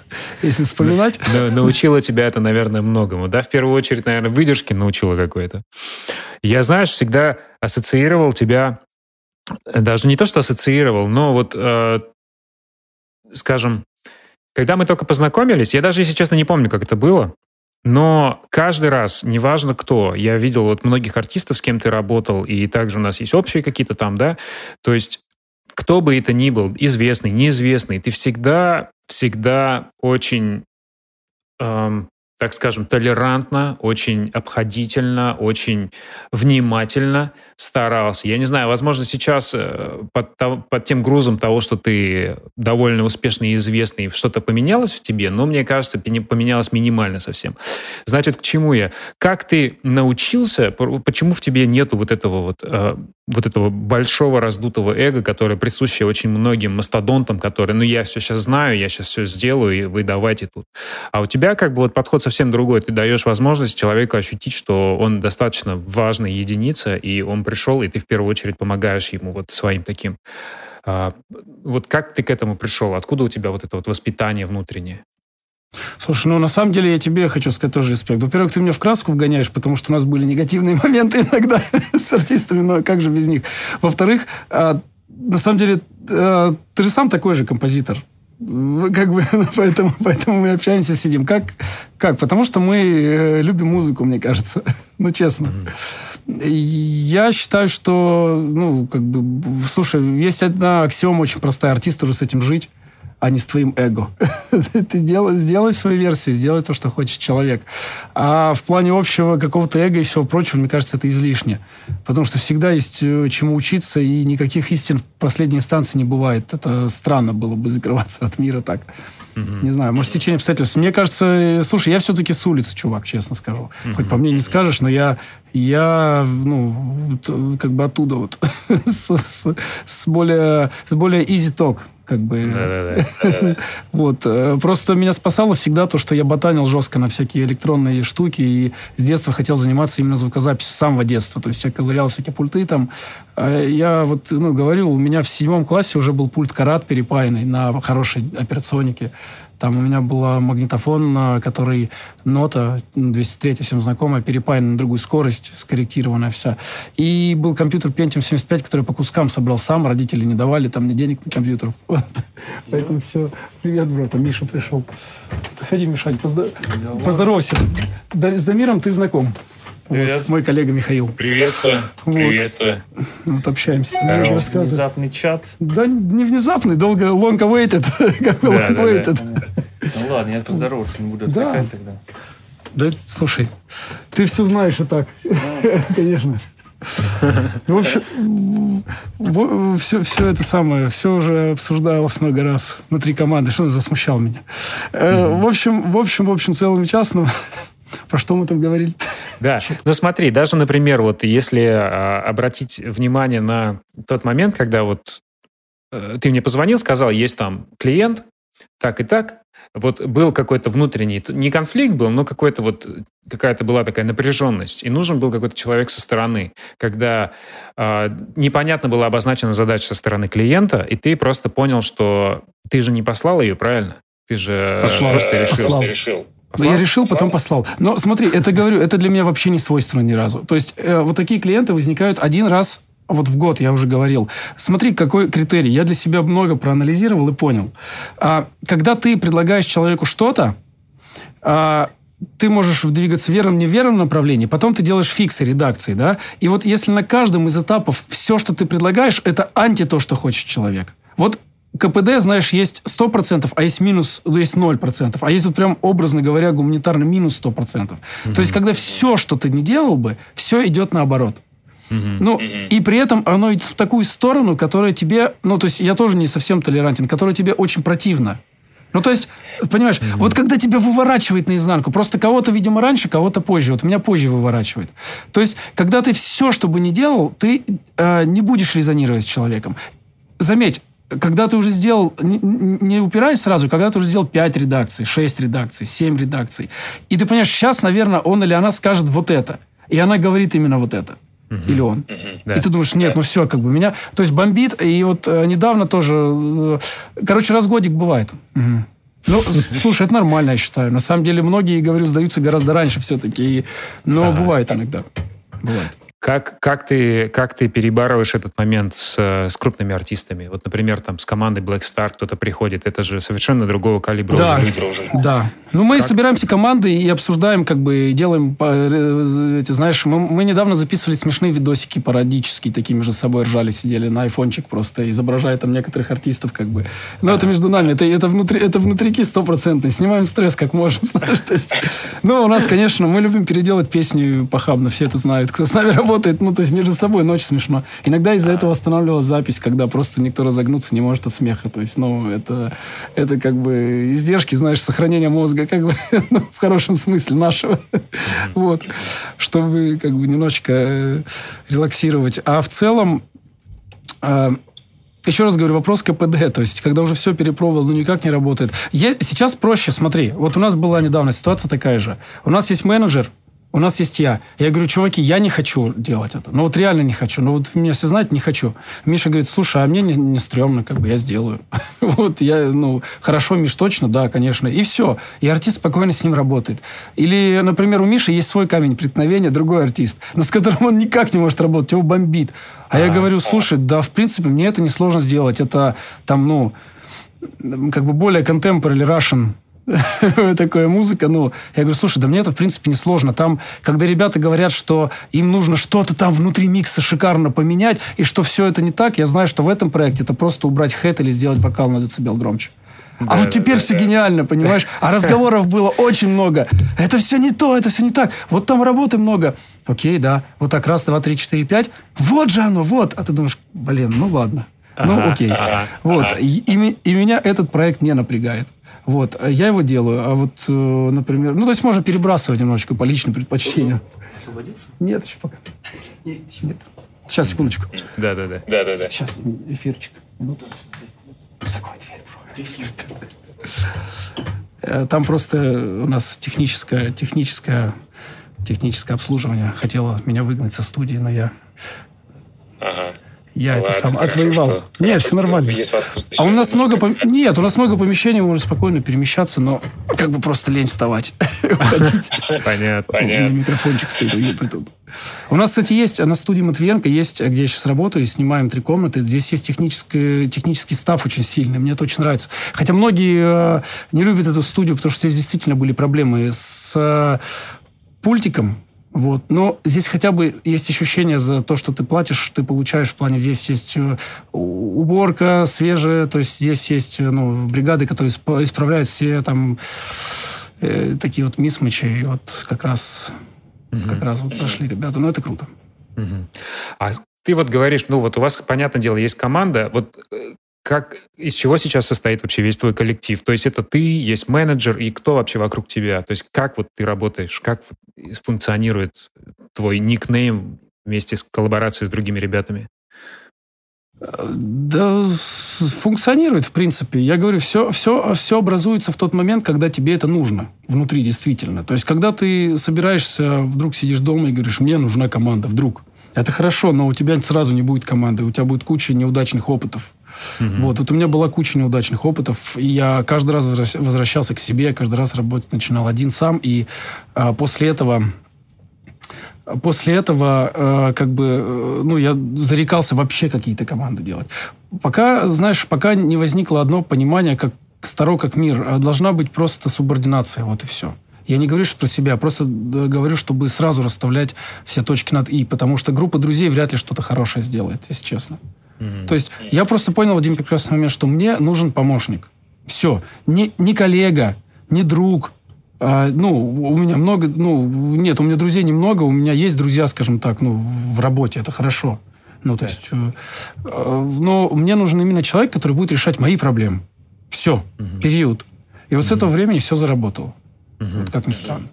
если вспоминать. Научила тебя это, наверное, многому, да? В первую очередь, наверное, выдержки научила какой-то. Я, знаешь, всегда ассоциировал тебя, даже не то, что ассоциировал, но вот, э, скажем, когда мы только познакомились, я даже, если честно, не помню, как это было, но каждый раз, неважно кто, я видел вот многих артистов, с кем ты работал, и также у нас есть общие какие-то там, да, то есть кто бы это ни был, известный, неизвестный, ты всегда, всегда очень эм, так скажем, толерантно, очень обходительно, очень внимательно старался. Я не знаю, возможно, сейчас э, под, под тем грузом того, что ты довольно успешный и известный, что-то поменялось в тебе, но мне кажется, поменялось минимально совсем. Значит, к чему я? Как ты научился, почему в тебе нету вот этого вот, э, вот этого большого раздутого эго, которое присуще очень многим мастодонтам, которые, ну, я все сейчас знаю, я сейчас все сделаю, и вы давайте тут. А у тебя как бы вот подход совсем другой. Ты даешь возможность человеку ощутить, что он достаточно важная единица, и он пришел, и ты в первую очередь помогаешь ему вот своим таким. А, вот как ты к этому пришел? Откуда у тебя вот это вот воспитание внутреннее? Слушай, ну на самом деле я тебе хочу сказать тоже респект. Во-первых, ты меня в краску вгоняешь, потому что у нас были негативные <laughs> моменты иногда с артистами, но как же без них. Во-вторых, а, на самом деле, а, ты же сам такой же композитор. Как бы, <laughs> поэтому, поэтому мы общаемся, сидим. Как? Как? Потому что мы э, любим музыку, мне кажется. <laughs> ну, честно. Я считаю, что, ну, как бы, слушай, есть одна аксиома очень простая. Артист уже с этим жить а не с твоим эго. <laughs> Ты делай, сделай свою версию, сделай то, что хочет человек. А в плане общего какого-то эго и всего прочего, мне кажется, это излишне. Потому что всегда есть э, чему учиться, и никаких истин в последней инстанции не бывает. Это странно было бы закрываться от мира так. Не знаю, может, течение обстоятельств. Мне кажется, э, слушай, я все-таки с улицы, чувак, честно скажу. Хоть по мне не скажешь, но я, я ну, как бы оттуда вот, <laughs> с, с, с, более, с более easy talk как бы. <laughs> Вот. Э, просто меня спасало всегда то, что я ботанил жестко на всякие электронные штуки и с детства хотел заниматься именно звукозаписью, с самого детства. То есть я ковырял всякие пульты там. А я вот, ну, говорю, у меня в седьмом классе уже был пульт Карат перепаянный на хорошей операционике. Там у меня был магнитофон, который нота, 203 всем знакомая, перепаяна на другую скорость, скорректированная вся. И был компьютер Pentium 75, который по кускам собрал сам, родители не давали там мне денег на компьютер. <laughs> Поэтому все. Привет, брат, Миша пришел. Заходи, Мишань, поздоровайся. С Дамиром ты знаком. Привет. Вот, мой коллега Михаил. Приветствую. Вот. Приветствую. Вот общаемся. Внезапный чат. Да не внезапный, долго, long awaited. <laughs> как бы long awaited. Ну ладно, я поздороваться не буду отвлекать тогда. Да, слушай, ты все знаешь и так. <laughs> Конечно. В общем, все, все это самое, все уже обсуждалось много раз внутри команды. Что засмущал меня. Mm-hmm. В общем, в общем, в общем, целым частным про что мы там говорили? Да, <laughs> ну смотри, даже, например, вот если а, обратить внимание на тот момент, когда вот э, ты мне позвонил, сказал, есть там клиент, так и так, вот был какой-то внутренний, не конфликт был, но какой-то вот, какая-то была такая напряженность, и нужен был какой-то человек со стороны, когда э, непонятно была обозначена задача со стороны клиента, и ты просто понял, что ты же не послал ее, правильно? Ты же послал, просто решил. Послал. решил. Послал? Я решил, послал? потом послал. Но смотри, это говорю, это для меня вообще не свойственно ни разу. То есть э, вот такие клиенты возникают один раз вот в год, я уже говорил. Смотри, какой критерий. Я для себя много проанализировал и понял. А, когда ты предлагаешь человеку что-то, а, ты можешь двигаться в верном, неверном направлении, потом ты делаешь фиксы редакции, да, и вот если на каждом из этапов все, что ты предлагаешь, это анти то, что хочет человек. Вот КПД, знаешь, есть 100%, а есть минус, ну, есть 0%. А есть вот прям, образно говоря, гуманитарно минус 100%. Mm-hmm. То есть, когда все, что ты не делал бы, все идет наоборот. Mm-hmm. Ну, mm-hmm. и при этом оно идет в такую сторону, которая тебе, ну, то есть, я тоже не совсем толерантен, которая тебе очень противна. Ну, то есть, понимаешь, mm-hmm. вот когда тебя выворачивает наизнанку, просто кого-то, видимо, раньше, кого-то позже. Вот меня позже выворачивает. То есть, когда ты все, что бы ни делал, ты э, не будешь резонировать с человеком. Заметь, когда ты уже сделал, не, не упираясь сразу, когда ты уже сделал 5 редакций, 6 редакций, 7 редакций, и ты понимаешь, сейчас, наверное, он или она скажет вот это, и она говорит именно вот это. Угу. Или он. Угу. Да. И ты думаешь, нет, ну все, как бы меня... То есть бомбит, и вот э, недавно тоже... Э, короче, раз годик бывает. Угу. Ну, слушай, это нормально, я считаю. На самом деле, многие, говорю, сдаются гораздо раньше все-таки. Но ага. бывает иногда. Бывает. Как, как, ты, как ты перебарываешь этот момент с, с крупными артистами? Вот, например, там с командой Black Star кто-то приходит, это же совершенно другого калибра да, уже. Да, ну мы как? собираемся командой и обсуждаем, как бы делаем, э, эти, знаешь, мы, мы недавно записывали смешные видосики пародические, такими же собой ржали, сидели на айфончик просто, изображая там некоторых артистов, как бы. Но а. это между нами, это, это, внутри, это внутрики стопроцентный, снимаем стресс как можем, <laughs> знаешь, то есть. Ну, у нас, конечно, мы любим переделать песню похабно, все это знают, кто с нами работает работает, ну, то есть между собой, но очень смешно. Иногда из-за этого останавливалась запись, когда просто никто разогнуться не может от смеха. То есть, ну, это, это как бы издержки, знаешь, сохранения мозга, как бы, <laughs> ну, в хорошем смысле нашего. вот. Чтобы, как бы, немножечко э, релаксировать. А в целом, э, еще раз говорю, вопрос КПД, то есть, когда уже все перепробовал, но никак не работает. Я, сейчас проще, смотри, вот у нас была недавно ситуация такая же. У нас есть менеджер, у нас есть я. Я говорю, чуваки, я не хочу делать это. Ну вот реально не хочу. Ну вот меня все знают, не хочу. Миша говорит, слушай, а мне не, не стрёмно, как бы я сделаю. <laughs> вот я, ну, хорошо, Миш, точно, да, конечно. И все. И артист спокойно с ним работает. Или, например, у Миши есть свой камень преткновения, другой артист, но с которым он никак не может работать, его бомбит. А я говорю, слушай, да, в принципе, мне это несложно сделать. Это там, ну, как бы более contemporary Russian <laughs> такая музыка. Ну, я говорю, слушай, да мне это, в принципе, не сложно. Там, когда ребята говорят, что им нужно что-то там внутри микса шикарно поменять, и что все это не так, я знаю, что в этом проекте это просто убрать хэт или сделать вокал на децибел громче. А да, вот теперь да, все да. гениально, понимаешь? А разговоров было очень много. Это все не то, это все не так. Вот там работы много. Окей, да. Вот так, раз, два, три, четыре, пять. Вот же оно, вот. А ты думаешь, блин, ну ладно. Ну, окей. Ага, вот. Ага. И, и, и меня этот проект не напрягает. Вот, а я его делаю. А вот, э, например, ну, то есть можно перебрасывать немножечко по личным предпочтениям. Освободиться? Нет, еще пока. Нет, еще нет. Сейчас, секундочку. Да, да, да. Да, да, да. Сейчас, эфирчик. Минуту. Закрой дверь, э, Там просто у нас техническое, техническое, техническое обслуживание хотело меня выгнать со студии, но я Ага. Я Ладно, это сам хорошо, отвоевал. Что... Нет, все нормально. А у нас много пом... нет, у нас много помещений, можно спокойно перемещаться, но как бы просто лень вставать, <laughs> Понятно. Понятно. Микрофончик стоит. У нас, кстати, есть на студии Матвиенко, есть, где я сейчас работаю, снимаем три комнаты. Здесь есть технический, технический став очень сильный. Мне это очень нравится. Хотя многие э, не любят эту студию, потому что здесь действительно были проблемы с э, пультиком вот. Но здесь хотя бы есть ощущение за то, что ты платишь, ты получаешь в плане здесь есть э, уборка свежая, то есть здесь есть э, ну, бригады, которые исправляют все там э, такие вот мисмычи. И вот как раз, угу. как раз вот сошли ребята. Ну, это круто. Угу. А ты вот говоришь, ну вот у вас, понятное дело, есть команда. Вот э, как, из чего сейчас состоит вообще весь твой коллектив? То есть это ты, есть менеджер, и кто вообще вокруг тебя? То есть как вот ты работаешь, как функционирует твой никнейм вместе с коллаборацией с другими ребятами? Да, функционирует, в принципе. Я говорю, все, все, все образуется в тот момент, когда тебе это нужно. Внутри, действительно. То есть, когда ты собираешься, вдруг сидишь дома и говоришь, мне нужна команда, вдруг. Это хорошо, но у тебя сразу не будет команды, у тебя будет куча неудачных опытов. Угу. Вот, вот у меня была куча неудачных опытов, и я каждый раз возвращался к себе, каждый раз работать начинал один сам, и а, после этого после этого, э, как бы, э, ну, я зарекался вообще какие-то команды делать. Пока, знаешь, пока не возникло одно понимание, как старо, как мир, а должна быть просто субординация, вот и все. Я не говорю про себя, просто говорю, чтобы сразу расставлять все точки над «и», потому что группа друзей вряд ли что-то хорошее сделает, если честно. Mm-hmm. То есть я просто понял в один прекрасный момент, что мне нужен помощник. Все. Не, не коллега, не друг, а, ну, у меня много, ну, нет, у меня друзей немного, у меня есть друзья, скажем так, ну, в работе, это хорошо. Ну, то есть, э, э, но мне нужен именно человек, который будет решать мои проблемы. Все, угу. период. И вот угу. с этого времени все заработало. Угу. Вот как ни странно.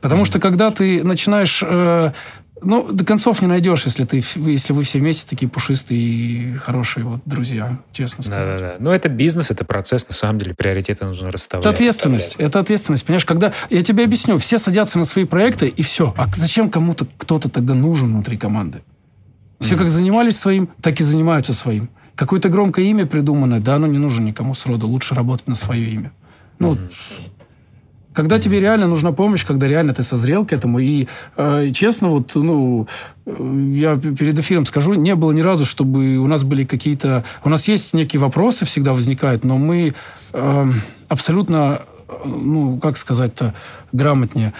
Потому что когда ты начинаешь э, ну, до концов не найдешь, если, ты, если вы все вместе такие пушистые и хорошие вот друзья, честно сказать. Да-да-да. Но это бизнес, это процесс, на самом деле приоритеты нужно расставлять. Это ответственность, это ответственность. Понимаешь, когда... Я тебе объясню, все садятся на свои проекты, и все. А зачем кому-то кто-то тогда нужен внутри команды? Все mm. как занимались своим, так и занимаются своим. Какое-то громкое имя придуманное, да, оно не нужно никому сроду. Лучше работать на свое имя. Ну, mm. Когда тебе реально нужна помощь, когда реально ты созрел к этому. И, э, честно, вот, ну, э, я перед эфиром скажу, не было ни разу, чтобы у нас были какие-то... У нас есть некие вопросы всегда возникают, но мы э, абсолютно, ну, как сказать-то грамотнее...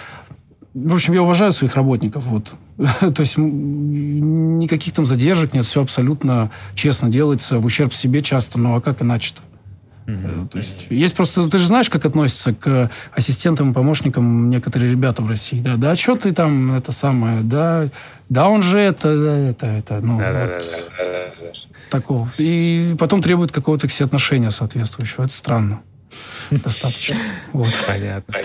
В общем, я уважаю своих работников, вот. <laughs> То есть никаких там задержек нет, все абсолютно честно делается, в ущерб себе часто, ну а как иначе-то? Mm-hmm. То есть есть просто, ты же знаешь, как относятся к ассистентам и помощникам некоторые ребята в России, да, да, что ты там это самое, да, да, он же это, это, это, ну, да, вот, да, да, да, такого. И потом требует какого-то к себе отношения соответствующего. Это странно. Достаточно. Вот. Понятно.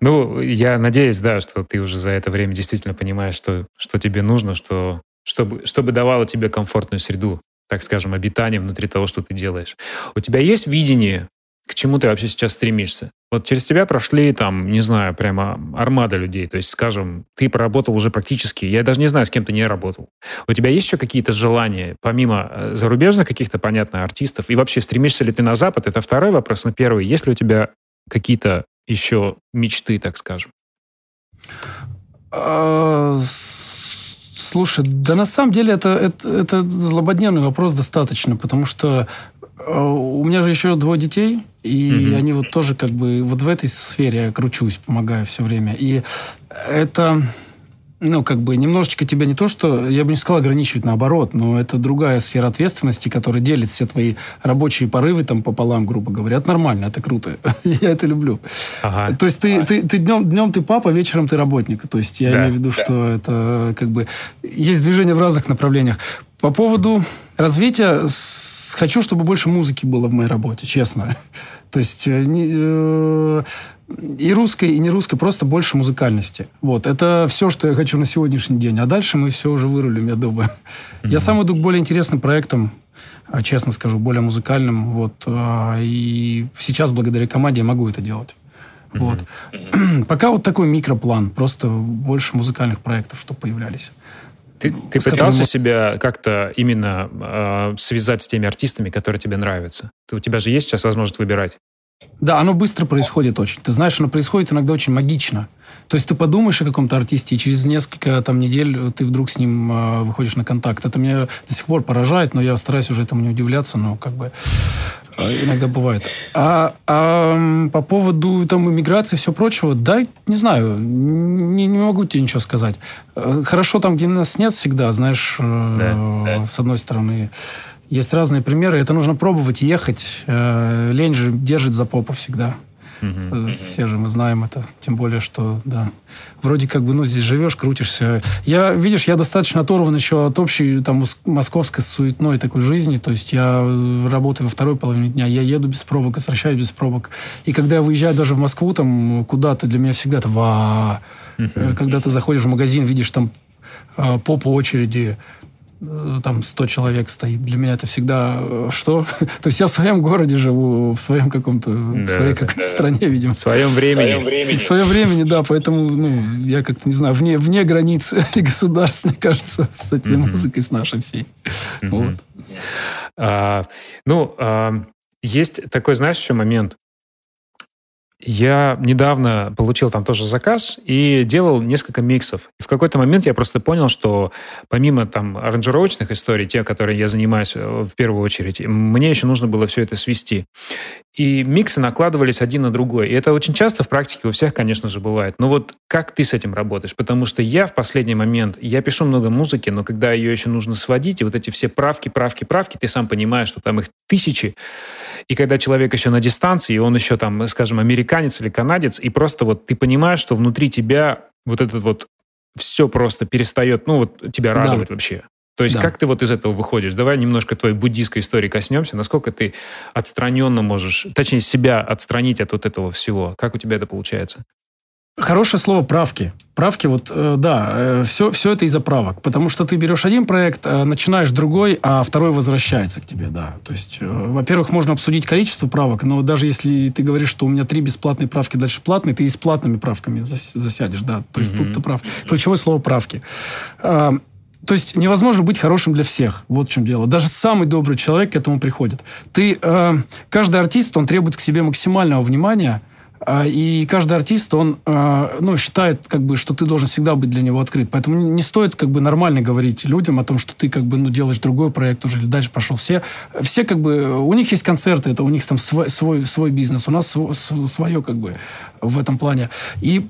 Ну, я надеюсь, да, что ты уже за это время действительно понимаешь, что, что тебе нужно, что, чтобы, чтобы давало тебе комфортную среду так скажем, обитание внутри того, что ты делаешь. У тебя есть видение, к чему ты вообще сейчас стремишься? Вот через тебя прошли там, не знаю, прямо армада людей. То есть, скажем, ты проработал уже практически, я даже не знаю, с кем ты не работал. У тебя есть еще какие-то желания, помимо э, зарубежных каких-то, понятно, артистов? И вообще, стремишься ли ты на Запад? Это второй вопрос. Но первый, есть ли у тебя какие-то еще мечты, так скажем? Слушай, да на самом деле это, это, это злободневный вопрос достаточно, потому что э, у меня же еще двое детей, и mm они вот тоже как бы вот в этой сфере я кручусь, помогаю все время. И это ну, как бы немножечко тебя не то, что, я бы не сказал ограничивать, наоборот, но это другая сфера ответственности, которая делит все твои рабочие порывы там пополам, грубо говоря. Это нормально, это круто. <laughs> я это люблю. Ага. То есть ты, ты, ты днем, днем ты папа, вечером ты работник. То есть я да, имею в виду, да. что это как бы есть движение в разных направлениях. По поводу развития хочу, чтобы больше музыки было в моей работе, честно. <laughs> То есть э, э, и русской, и не русской, просто больше музыкальности. Вот. Это все, что я хочу на сегодняшний день. А дальше мы все уже вырулим, я думаю. Mm-hmm. Я сам иду к более интересным проектам, а, честно скажу, более музыкальным. Вот. А, и сейчас, благодаря команде, я могу это делать. Mm-hmm. Вот. Mm-hmm. Пока вот такой микроплан. Просто больше музыкальных проектов, чтобы появлялись. Ты, ты пытался которым... себя как-то именно э, связать с теми артистами, которые тебе нравятся? Ты, у тебя же есть сейчас возможность выбирать? Да, оно быстро происходит очень. Ты знаешь, оно происходит иногда очень магично. То есть ты подумаешь о каком-то артисте, и через несколько там, недель ты вдруг с ним э, выходишь на контакт. Это меня до сих пор поражает, но я стараюсь уже этому не удивляться, но как бы э, иногда бывает. А, а по поводу там иммиграции и все прочего, да, не знаю, не, не могу тебе ничего сказать. Э, хорошо там, где нас нет всегда, знаешь, э, да, да. с одной стороны. Есть разные примеры. Это нужно пробовать, ехать. Э, лень же держит за попу всегда. Mm-hmm. Все же мы знаем это. Тем более, что, да, вроде как бы, ну, здесь живешь, крутишься. Я, видишь, я достаточно оторван еще от общей, там, московской суетной такой жизни. То есть я работаю во второй половине дня, я еду без пробок, возвращаюсь без пробок. И когда я выезжаю даже в Москву, там, куда-то, для меня всегда это ва. Когда ты заходишь в магазин, видишь там по очереди э, там 100 человек стоит. Для меня это всегда э, что? <laughs> То есть я в своем городе живу, в своем каком-то, да, в своей какой-то да. стране, видимо. В своем времени. В своем времени. В своем времени, да, поэтому, ну, я как-то, не знаю, вне, вне границ <laughs> государств, мне кажется, <laughs> с этой mm-hmm. музыкой, с нашей всей. Mm-hmm. Вот. А, ну, а, есть такой, знаешь, еще момент. Я недавно получил там тоже заказ и делал несколько миксов. И в какой-то момент я просто понял, что помимо там аранжировочных историй, те, которые я занимаюсь э, в первую очередь, мне еще нужно было все это свести. И миксы накладывались один на другой. И это очень часто в практике у всех, конечно же, бывает. Но вот как ты с этим работаешь? Потому что я в последний момент, я пишу много музыки, но когда ее еще нужно сводить, и вот эти все правки, правки, правки, ты сам понимаешь, что там их тысячи. И когда человек еще на дистанции, и он еще там, скажем, американец или канадец, и просто вот ты понимаешь, что внутри тебя вот этот вот все просто перестает, ну вот тебя радовать да. вообще. То есть да. как ты вот из этого выходишь? Давай немножко твоей буддийской истории коснемся. Насколько ты отстраненно можешь, точнее, себя отстранить от вот этого всего? Как у тебя это получается? Хорошее слово правки. Правки, вот, э, да, э, все, все это из-за правок. Потому что ты берешь один проект, э, начинаешь другой, а второй возвращается к тебе, да. То есть, во-первых, можно обсудить количество правок, но даже если ты говоришь, что у меня три бесплатные правки, дальше платные, ты и с платными правками зас, засядешь, да. То есть, mm-hmm. тут ты прав. Ключевое слово правки. Э, то есть невозможно быть хорошим для всех. Вот в чем дело. Даже самый добрый человек к этому приходит. Ты, э, каждый артист, он требует к себе максимального внимания, и каждый артист, он э, ну, считает, как бы, что ты должен всегда быть для него открыт. Поэтому не стоит как бы нормально говорить людям о том, что ты как бы ну, делаешь другой проект уже или дальше пошел. Все, все как бы, у них есть концерты, это у них там свой, свой, свой бизнес, у нас свое как бы в этом плане. И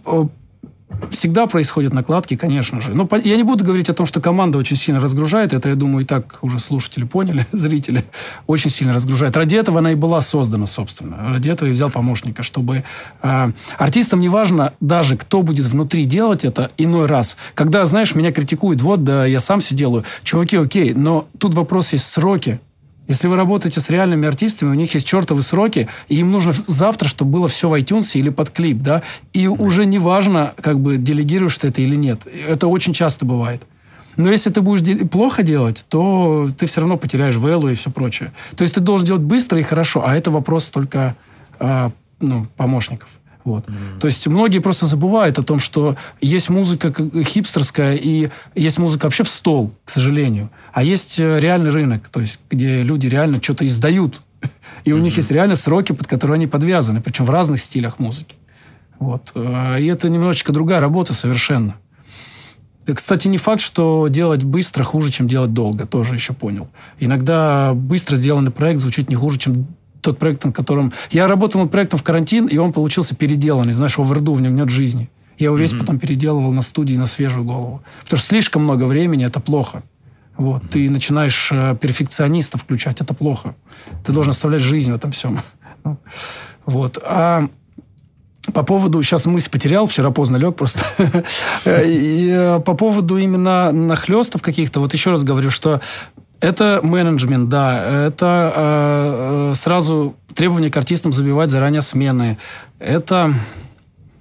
Всегда происходят накладки, конечно же. Но я не буду говорить о том, что команда очень сильно разгружает. Это, я думаю, и так уже слушатели поняли, <laughs> зрители. Очень сильно разгружает. Ради этого она и была создана, собственно. Ради этого я взял помощника, чтобы э, артистам не важно даже, кто будет внутри делать это иной раз. Когда, знаешь, меня критикуют, вот, да, я сам все делаю. Чуваки, окей, но тут вопрос есть сроки. Если вы работаете с реальными артистами, у них есть чертовы сроки, и им нужно завтра, чтобы было все в iTunes или под клип, да, и уже не важно, как бы делегируешь ты это или нет. Это очень часто бывает. Но если ты будешь де- плохо делать, то ты все равно потеряешь вэлу и все прочее. То есть ты должен делать быстро и хорошо, а это вопрос только э, ну, помощников. Вот. Mm-hmm. То есть многие просто забывают о том, что есть музыка хипстерская и есть музыка вообще в стол, к сожалению. А есть э, реальный рынок, то есть где люди реально что-то издают. И у mm-hmm. них есть реально сроки, под которые они подвязаны, причем в разных стилях музыки. Вот. Э, и это немножечко другая работа совершенно. Кстати, не факт, что делать быстро хуже, чем делать долго, тоже еще понял. Иногда быстро сделанный проект звучит не хуже, чем тот проект, над которым... Я работал над проектом в карантин, и он получился переделанный. Знаешь, оверду, в нем нет жизни. Я его весь mm-hmm. потом переделывал на студии на свежую голову. Потому что слишком много времени – это плохо. Вот. Mm-hmm. Ты начинаешь э, перфекциониста включать, это плохо. Ты должен оставлять жизнь в этом всем. вот. А по поводу, сейчас мысль потерял, вчера поздно лег просто. <laughs> И э, по поводу именно нахлестов каких-то, вот еще раз говорю, что это менеджмент, да. Это э, э, сразу требования к артистам забивать заранее смены. Это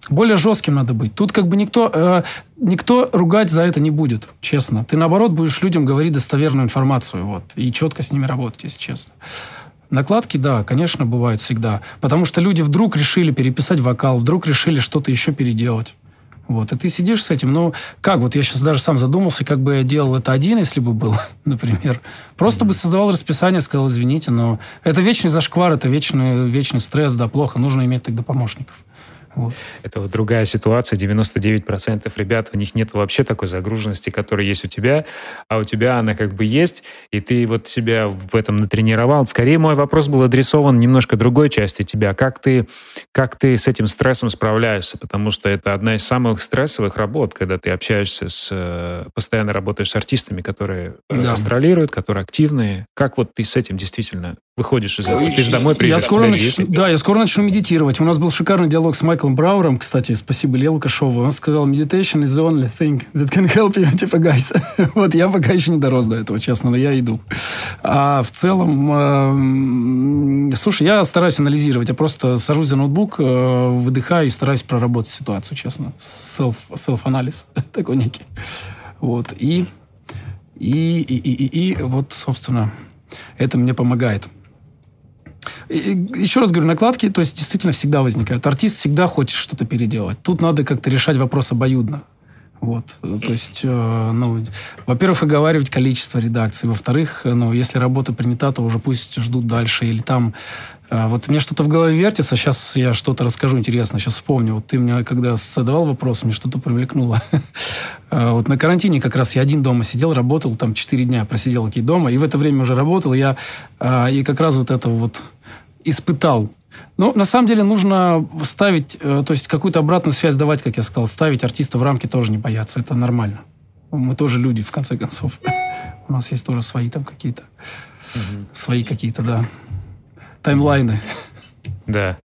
более жестким надо быть. Тут как бы никто, э, никто ругать за это не будет, честно. Ты, наоборот, будешь людям говорить достоверную информацию. Вот, и четко с ними работать, если честно. Накладки, да, конечно, бывают всегда. Потому что люди вдруг решили переписать вокал, вдруг решили что-то еще переделать. Вот, и ты сидишь с этим, ну, как, вот я сейчас даже сам задумался, как бы я делал это один, если бы был, <laughs> например. Просто mm-hmm. бы создавал расписание, сказал, извините, но это вечный зашквар, это вечный, вечный стресс, да, плохо, нужно иметь тогда помощников. Вот. Это вот другая ситуация. 99% ребят, у них нет вообще такой загруженности, которая есть у тебя, а у тебя она как бы есть, и ты вот себя в этом натренировал. Скорее, мой вопрос был адресован немножко другой части тебя. Как ты, как ты с этим стрессом справляешься? Потому что это одна из самых стрессовых работ, когда ты общаешься с... Э, постоянно работаешь с артистами, которые да. гастролируют, которые активные. Как вот ты с этим действительно выходишь из этого? Ты же домой приезжаешь. Я скоро нач... Да, я скоро начну медитировать. У нас был шикарный диалог с Майклом Брауэром, кстати, спасибо Леву Кашову. Он сказал, meditation is the only thing that can help you, <laughs> типа, guys. <laughs> вот я пока еще не дорос до этого, честно, но я иду. А в целом, э, слушай, я стараюсь анализировать. Я просто сажусь за ноутбук, э, выдыхаю и стараюсь проработать ситуацию, честно. Self, self-анализ <laughs> такой некий. Вот. И И, и, и, и, и вот, собственно, это мне помогает. Еще раз говорю, накладки, то есть действительно всегда возникают. Артист всегда хочет что-то переделать. Тут надо как-то решать вопрос обоюдно. Вот, то есть, э, ну, во-первых, оговаривать количество редакций, во-вторых, ну, если работа принята, то уже пусть ждут дальше, или там, э, вот мне что-то в голове вертится, сейчас я что-то расскажу интересно, сейчас вспомню, вот ты мне, когда задавал вопрос, мне что-то привлекнуло. Э, <laughs> вот на карантине как раз я один дома сидел, работал, там, четыре дня просидел какие дома, и в это время уже работал, я, и как раз вот это вот испытал ну, на самом деле нужно ставить, э, то есть какую-то обратную связь давать, как я сказал, ставить артиста в рамки тоже не бояться, это нормально. Мы тоже люди, в конце концов. <laughs> У нас есть тоже свои там какие-то, свои какие-то, да, таймлайны. Да.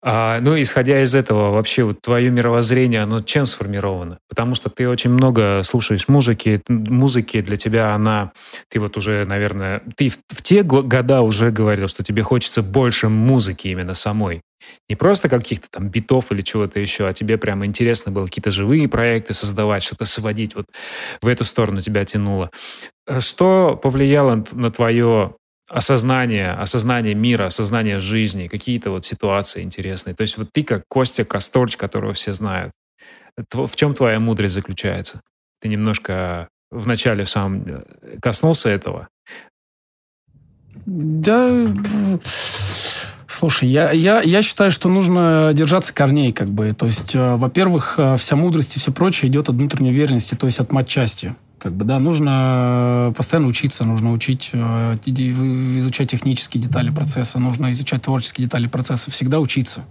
А, ну, исходя из этого, вообще вот твое мировоззрение, оно чем сформировано? Потому что ты очень много слушаешь музыки, музыки для тебя она, ты вот уже, наверное, ты в, в те года уже говорил, что тебе хочется больше музыки именно самой. Не просто каких-то там битов или чего-то еще, а тебе прямо интересно было какие-то живые проекты создавать, что-то сводить, вот в эту сторону тебя тянуло. Э, что повлияло на твое осознание, осознание мира, осознание жизни, какие-то вот ситуации интересные. То есть вот ты как Костя Косторч, которого все знают. В чем твоя мудрость заключается? Ты немножко вначале сам э, коснулся этого? Да, слушай, я, я, я считаю, что нужно держаться корней, как бы. То есть, э, во-первых, э, вся мудрость и все прочее идет от внутренней уверенности, то есть от матчасти. Как бы, да, нужно постоянно учиться, нужно учить, э, изучать технические детали процесса, нужно изучать творческие детали процесса, всегда учиться.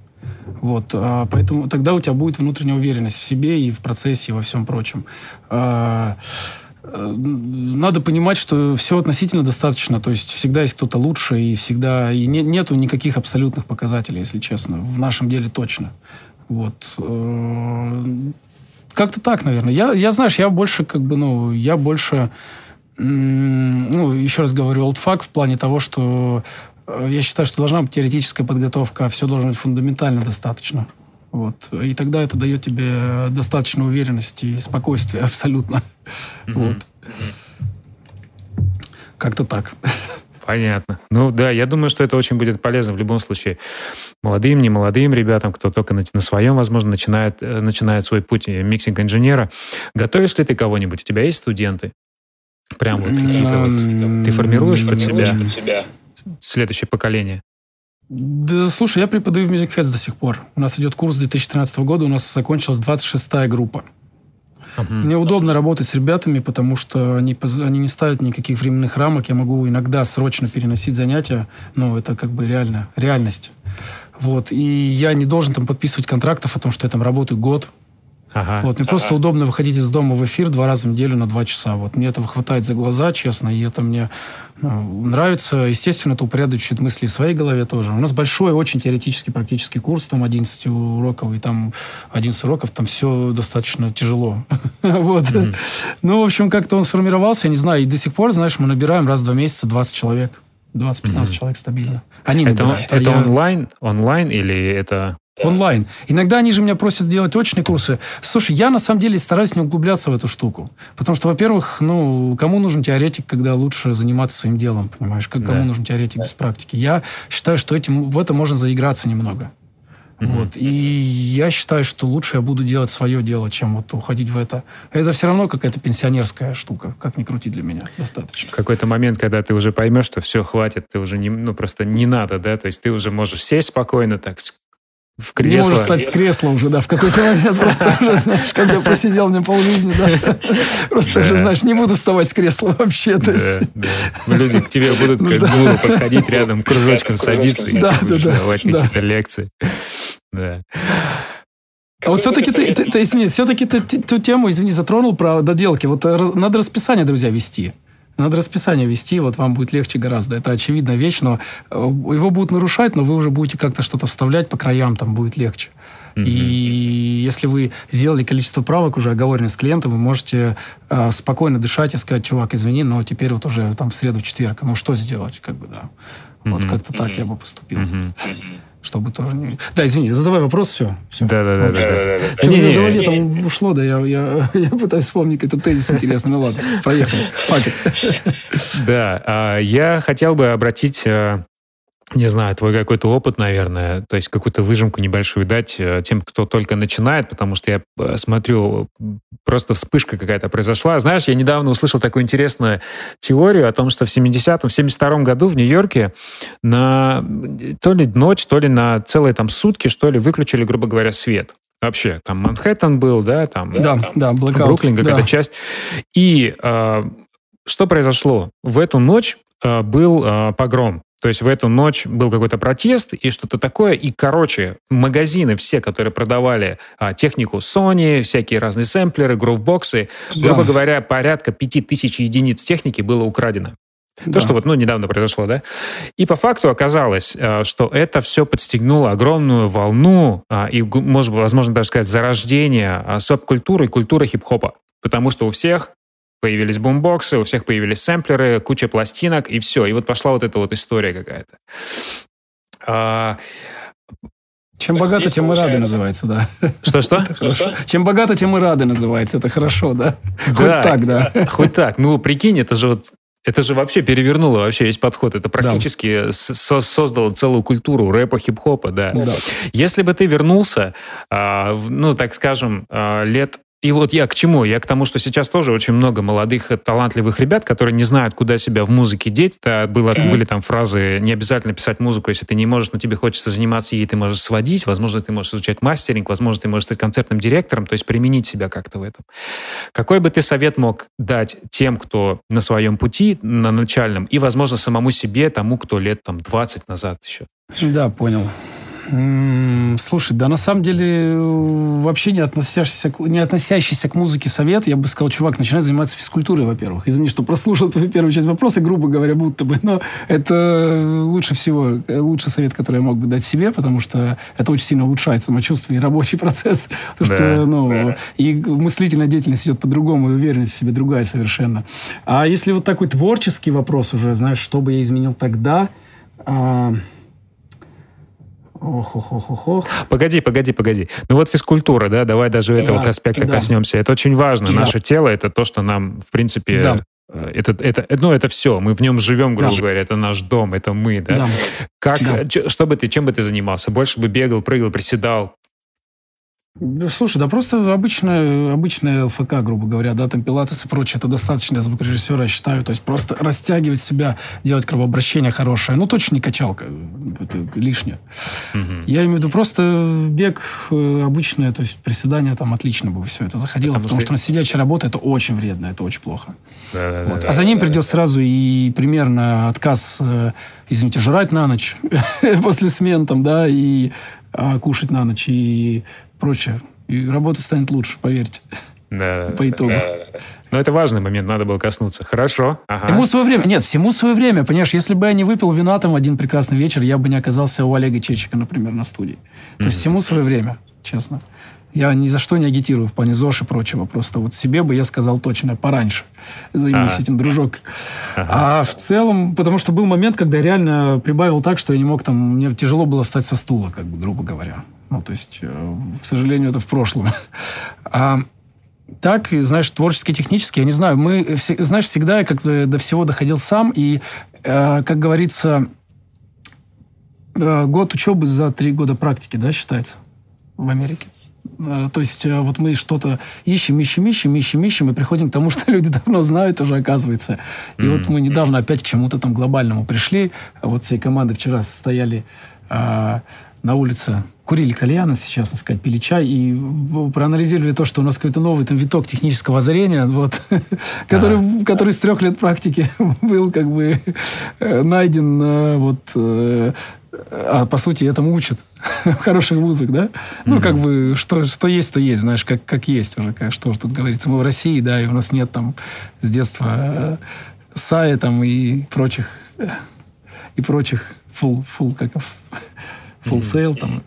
Вот, а, поэтому тогда у тебя будет внутренняя уверенность в себе и в процессе, и во всем прочем. Э, надо понимать, что все относительно достаточно, то есть всегда есть кто-то лучше, и всегда и не, нету никаких абсолютных показателей, если честно, в нашем деле точно. Вот. Как-то так, наверное. Я, я, знаешь, я больше, как бы, ну, я больше, ну, еще раз говорю, олдфак в плане того, что э, я считаю, что должна быть теоретическая подготовка, а все должно быть фундаментально достаточно. Вот. И тогда это дает тебе достаточно уверенности и спокойствия <laughs> абсолютно. Mm-hmm. Вот. Как-то так. Понятно. Ну да, я думаю, что это очень будет полезно в любом случае молодым, не молодым ребятам, кто только на, на своем, возможно, начинает, э, начинает свой путь э, миксинг-инженера. Готовишь ли ты кого-нибудь? У тебя есть студенты? Прям вот какие-то вот... Ты формируешь под себя, под себя следующее поколение? Да, слушай, я преподаю в Music Heads до сих пор. У нас идет курс 2013 года, у нас закончилась 26-я группа. Uh-huh. Мне удобно работать с ребятами, потому что они, они не ставят никаких временных рамок. Я могу иногда срочно переносить занятия, но это как бы реально, реальность. Вот. И я не должен там подписывать контрактов о том, что я там работаю год. Ага. Вот, мне ага. просто удобно выходить из дома в эфир два раза в неделю на два часа. Вот мне этого хватает за глаза, честно, и это мне ну, нравится. Естественно, это упорядочивает мысли в своей голове тоже. У нас большой, очень теоретический практический курс, там 11 уроков, и там 11 уроков, там все достаточно тяжело. <laughs> вот. Ну, в общем, как-то он сформировался, я не знаю, и до сих пор, знаешь, мы набираем раз в два месяца 20 человек. 20-15 человек стабильно. Они это, набирают, это а онлайн, онлайн или это онлайн. Иногда они же меня просят делать очные курсы. Слушай, я на самом деле стараюсь не углубляться в эту штуку. Потому что, во-первых, ну, кому нужен теоретик, когда лучше заниматься своим делом, понимаешь? Как, кому да. нужен теоретик да. без практики? Я считаю, что этим, в это можно заиграться немного. Mm-hmm. Вот. И я считаю, что лучше я буду делать свое дело, чем вот уходить в это. Это все равно какая-то пенсионерская штука, как ни крути для меня, достаточно. Какой-то момент, когда ты уже поймешь, что все, хватит, ты уже не, ну, просто не надо, да, то есть ты уже можешь сесть спокойно, так в кресло. Не можешь стать с кресла уже, да, в какой-то момент <laughs> просто уже, знаешь, когда просидел мне полжизни, да, <laughs> просто уже, знаешь, не буду вставать с кресла вообще, то есть. Да, да. Люди к тебе будут <laughs> ну как гуру подходить рядом, кружочком садиться и давать какие-то лекции. Да. А вот все-таки ты, ты, ты, извини, все-таки ты ту тему, извини, затронул про доделки. Вот э, надо расписание, друзья, вести. Надо расписание вести, вот вам будет легче гораздо. Это очевидная вещь, но э, его будут нарушать, но вы уже будете как-то что-то вставлять по краям, там будет легче. И если вы сделали количество правок уже оговорено с клиентом, вы можете э, спокойно дышать и сказать, чувак, извини, но теперь вот уже там в среду, в четверг, ну что сделать, как бы, да. Вот как-то так я бы поступил. Чтобы тоже не... Да, извини, задавай вопрос, все. все. Да, да, да. да, не, не, не, там ушло, да, я, я, <laughs> я пытаюсь вспомнить этот тезис интересный. Ну ладно, проехали. Факт. Да, а, я хотел бы обратить э, не знаю, твой какой-то опыт, наверное, то есть какую-то выжимку небольшую дать э, тем, кто только начинает, потому что я э, смотрю, просто вспышка какая-то произошла. Знаешь, я недавно услышал такую интересную теорию о том, что в 70-м, в 72-м году в Нью-Йорке на то ли ночь, то ли на целые там сутки, что ли, выключили, грубо говоря, свет. Вообще, там Манхэттен был, да, там, да, там, да, Бруклин какая-то да. часть. И э, что произошло? В эту ночь э, был погром то есть в эту ночь был какой-то протест и что-то такое. И, короче, магазины все, которые продавали а, технику Sony, всякие разные сэмплеры, грувбоксы, да. грубо говоря, порядка 5000 единиц техники было украдено. Да. То, что вот, ну, недавно произошло, да? И по факту оказалось, а, что это все подстегнуло огромную волну а, и, может, возможно, даже сказать, зарождение а, субкультуры и культуры хип-хопа. Потому что у всех Появились бумбоксы, у всех появились сэмплеры, куча пластинок, и все. И вот пошла вот эта вот история какая-то. А, чем богато, тем мы рады, называется, да. Что-что? <laughs> Чем богато, тем мы рады, называется. Это хорошо, да? Хоть да, так, да. <laughs> Хоть так. Ну, прикинь, это же вот это же вообще перевернуло вообще весь подход. Это практически да. со создало целую культуру рэпа, хип-хопа, да. да. Если бы ты вернулся, а, ну, так скажем, а, лет и вот я к чему? Я к тому, что сейчас тоже очень много молодых талантливых ребят, которые не знают, куда себя в музыке деть. Да, было, mm-hmm. Были там фразы «не обязательно писать музыку, если ты не можешь, но тебе хочется заниматься ей, ты можешь сводить, возможно, ты можешь изучать мастеринг, возможно, ты можешь стать концертным директором, то есть применить себя как-то в этом». Какой бы ты совет мог дать тем, кто на своем пути, на начальном, и, возможно, самому себе, тому, кто лет там 20 назад еще? Да, понял. Слушай, да на самом деле вообще не относящийся, не относящийся к музыке совет, я бы сказал, чувак, начинай заниматься физкультурой, во-первых. Извини, что прослушал твою первую часть вопроса, грубо говоря, будто бы, но это лучше всего, лучший совет, который я мог бы дать себе, потому что это очень сильно улучшает самочувствие и рабочий <laughs> процесс. Потому да, что, ну, да. и мыслительная деятельность идет по-другому, и уверенность в себе другая совершенно. А если вот такой творческий вопрос уже, знаешь, что бы я изменил тогда... А Ох, ох, ох, ох, ох. Погоди, погоди, погоди. Ну вот физкультура, да, давай даже этого да, аспекта да. коснемся. Это очень важно. Да. Наше тело это то, что нам, в принципе, да. Э, это, это, ну, это все. Мы в нем живем, грубо да. говоря. Это наш дом, это мы, да? да. Как, да. Что бы ты, чем бы ты занимался? Больше бы бегал, прыгал, приседал? Слушай, да просто обычная, обычная ЛФК, грубо говоря, да, там пилатес и прочее, это достаточно для звукорежиссера, я считаю. То есть просто растягивать себя, делать кровообращение хорошее. Ну, точно не качалка, это лишнее. Угу. Я имею в виду просто бег э, обычное, то есть приседания там отлично бы все это заходило, потому, потому что, на сидячей работе это очень вредно, это очень плохо. Да, да, вот. да, а за ним да, придет да. сразу и примерно отказ, э, извините, жрать на ночь <laughs> после смен там, да, и а, кушать на ночь, и прочее. И работа станет лучше, поверьте. Да. По итогу. Да. Но это важный момент, надо было коснуться. Хорошо. Ага. Всему свое время. Нет, всему свое время. Понимаешь, если бы я не выпил вина там один прекрасный вечер, я бы не оказался у Олега Чечика, например, на студии. То mm-hmm. есть всему свое время, честно. Я ни за что не агитирую в плане ЗОЖ и прочего. Просто вот себе бы я сказал точно пораньше. Займись ага. этим, дружок. Ага. А в целом, потому что был момент, когда я реально прибавил так, что я не мог там... Мне тяжело было встать со стула, как бы, грубо говоря. Ну, то есть, э, к сожалению, это в прошлом. <laughs> А так, знаешь, творчески, технически, я не знаю, мы, знаешь, всегда я как до всего доходил сам, и, э, как говорится, э, год учебы за три года практики, да, считается в Америке. То есть вот мы что-то ищем, ищем, ищем, ищем, ищем, и приходим к тому, <laughs> что люди давно знают уже, оказывается. И mm-hmm. вот мы недавно опять к чему-то там глобальному пришли. Вот всей команды вчера стояли на улице курили кальяна, сейчас, так сказать, пили чай и проанализировали то, что у нас какой-то новый там виток технического озарения, вот, <laughs> который, который с трех лет практики <laughs> был как бы э, найден, э, вот, э, а по сути этому учат <laughs> хороших вузах, да? Ну, как бы, что, что есть, то есть, знаешь, как, как есть уже, как, что тут говорится. Мы в России, да, и у нас нет там с детства САИ там и прочих, и прочих фул, фул, как full sail, там,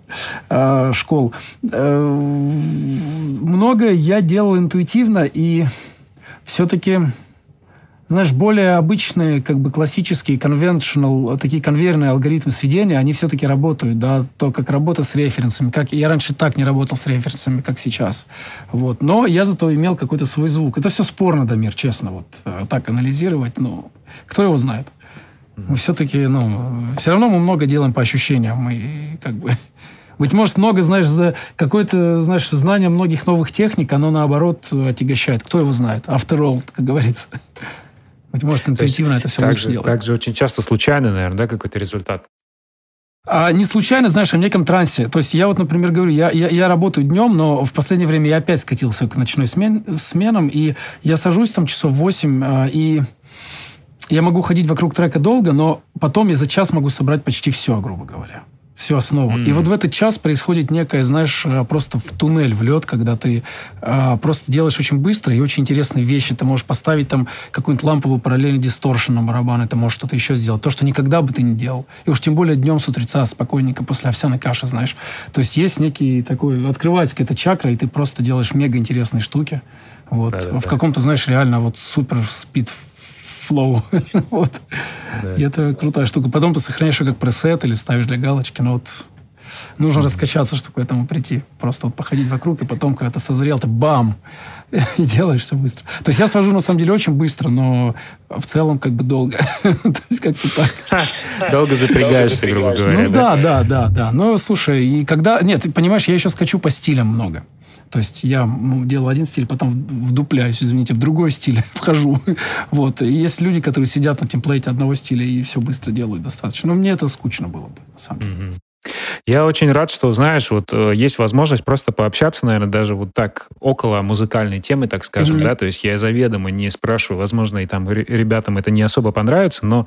э, школ. Э, многое я делал интуитивно, и все-таки, знаешь, более обычные, как бы классические, conventional, такие конвейерные алгоритмы сведения, они все-таки работают, да, то, как работа с референсами, как я раньше так не работал с референсами, как сейчас, вот, но я зато имел какой-то свой звук. Это все спорно, Дамир, честно, вот, э, так анализировать, ну, кто его знает. Мы все-таки, ну, все равно мы много делаем по ощущениям, и как бы быть может, много, знаешь, за какое-то, знаешь, знание многих новых техник, оно, наоборот, отягощает. Кто его знает? After all, как говорится. Быть может, интуитивно это все лучше делать. Также очень часто случайно, наверное, да, какой-то результат. А не случайно, знаешь, а в неком трансе. То есть я вот, например, говорю, я, я, я работаю днем, но в последнее время я опять скатился к ночной смен, сменам, и я сажусь там часов 8, а, и я могу ходить вокруг трека долго, но потом я за час могу собрать почти все, грубо говоря всю основу. Mm-hmm. И вот в этот час происходит некое, знаешь, э, просто в туннель, в лед, когда ты а, просто делаешь очень быстро и очень интересные вещи. Ты можешь поставить там какую-нибудь ламповую параллельный дисторшн на барабан, ты можешь что-то еще сделать. То, что никогда бы ты не делал. И уж тем более днем с утреца, спокойненько, после овсяной каши, знаешь. То есть есть некий такой, открывается какая-то чакра, и ты просто делаешь мега интересные штуки. Вот. Да, да, в да. каком-то, знаешь, реально вот супер спид флоу. <laughs> вот. Да. И это крутая штука. Потом ты сохраняешь ее как пресет или ставишь для галочки. Но вот нужно mm-hmm. раскачаться, чтобы к этому прийти. Просто вот походить вокруг, и потом, когда ты созрел, ты бам! <laughs> и делаешь все быстро. То есть я свожу, на самом деле, очень быстро, но в целом как бы долго. <laughs> То есть как-то так. Долго запрягаешься, грубо говоря. Ну да, да, да, да. Но слушай, и когда... Нет, ты понимаешь, я еще скачу по стилям много. То есть я ну, делал один стиль, потом вдупляюсь, извините, в другой стиль <laughs> вхожу. вот. И есть люди, которые сидят на темплейте одного стиля и все быстро делают достаточно. Но мне это скучно было бы, на самом деле. Mm-hmm. Я очень рад, что, знаешь, вот э, есть возможность просто пообщаться, наверное, даже вот так около музыкальной темы, так скажем, mm-hmm. да, то есть я заведомо не спрашиваю, возможно, и там ребятам это не особо понравится, но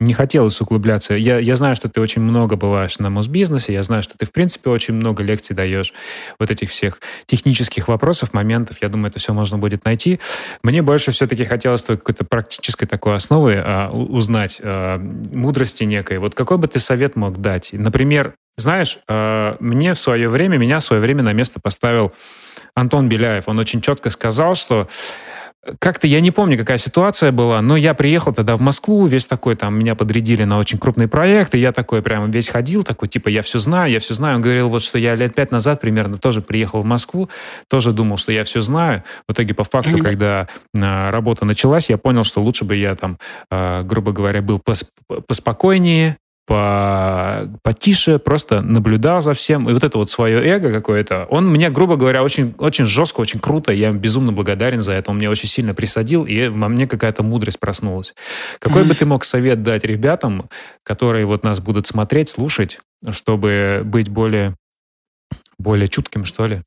не хотелось углубляться. Я, я знаю, что ты очень много бываешь на музбизнесе, я знаю, что ты, в принципе, очень много лекций даешь вот этих всех технических вопросов, моментов, я думаю, это все можно будет найти. Мне больше все-таки хотелось какой-то практической такой основы а, узнать, а, мудрости некой. Вот какой бы ты совет мог дать? Например, знаешь, э, мне в свое время, меня в свое время на место поставил Антон Беляев. Он очень четко сказал, что как-то я не помню, какая ситуация была, но я приехал тогда в Москву, весь такой, там, меня подрядили на очень крупный проект, и я такой прямо весь ходил, такой, типа, я все знаю, я все знаю. Он говорил, вот, что я лет пять назад примерно тоже приехал в Москву, тоже думал, что я все знаю. В итоге, по факту, когда а, работа началась, я понял, что лучше бы я там, а, грубо говоря, был пос поспокойнее, по, потише, просто наблюдал за всем. И вот это вот свое эго какое-то, он мне, грубо говоря, очень, очень жестко, очень круто, я безумно благодарен за это, он мне очень сильно присадил, и во мне какая-то мудрость проснулась. Какой бы ты мог совет дать ребятам, которые вот нас будут смотреть, слушать, чтобы быть более, более чутким, что ли?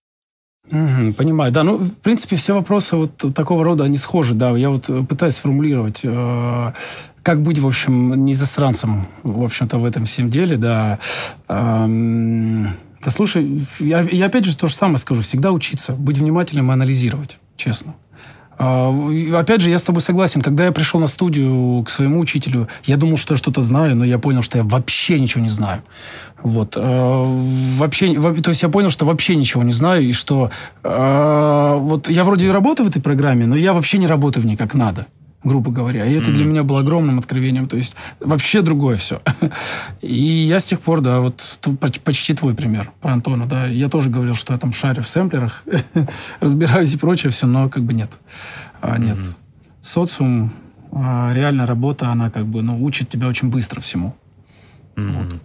Понимаю, да. Ну, в принципе, все вопросы вот такого рода, они схожи, да. Я вот пытаюсь сформулировать. Э, как быть, в общем, не засранцем, в общем-то, в этом всем деле, да. Эм, да слушай, я, я опять же то же самое скажу. Всегда учиться, быть внимательным и анализировать, честно. А, опять же, я с тобой согласен. Когда я пришел на студию к своему учителю, я думал, что я что-то знаю, но я понял, что я вообще ничего не знаю. Вот. А, вообще, то есть я понял, что вообще ничего не знаю, и что а, вот я вроде работаю в этой программе, но я вообще не работаю в ней как надо грубо говоря. И это mm-hmm. для меня было огромным откровением. То есть вообще другое все. <laughs> И я с тех пор, да, вот почти твой пример про Антона, да. Я тоже говорил, что я там шарю в сэмплерах, <laughs> разбираюсь и прочее все, но как бы нет. А, нет. Mm-hmm. Социум, а, реальная работа, она как бы, ну, учит тебя очень быстро всему. Mm-hmm. Вот.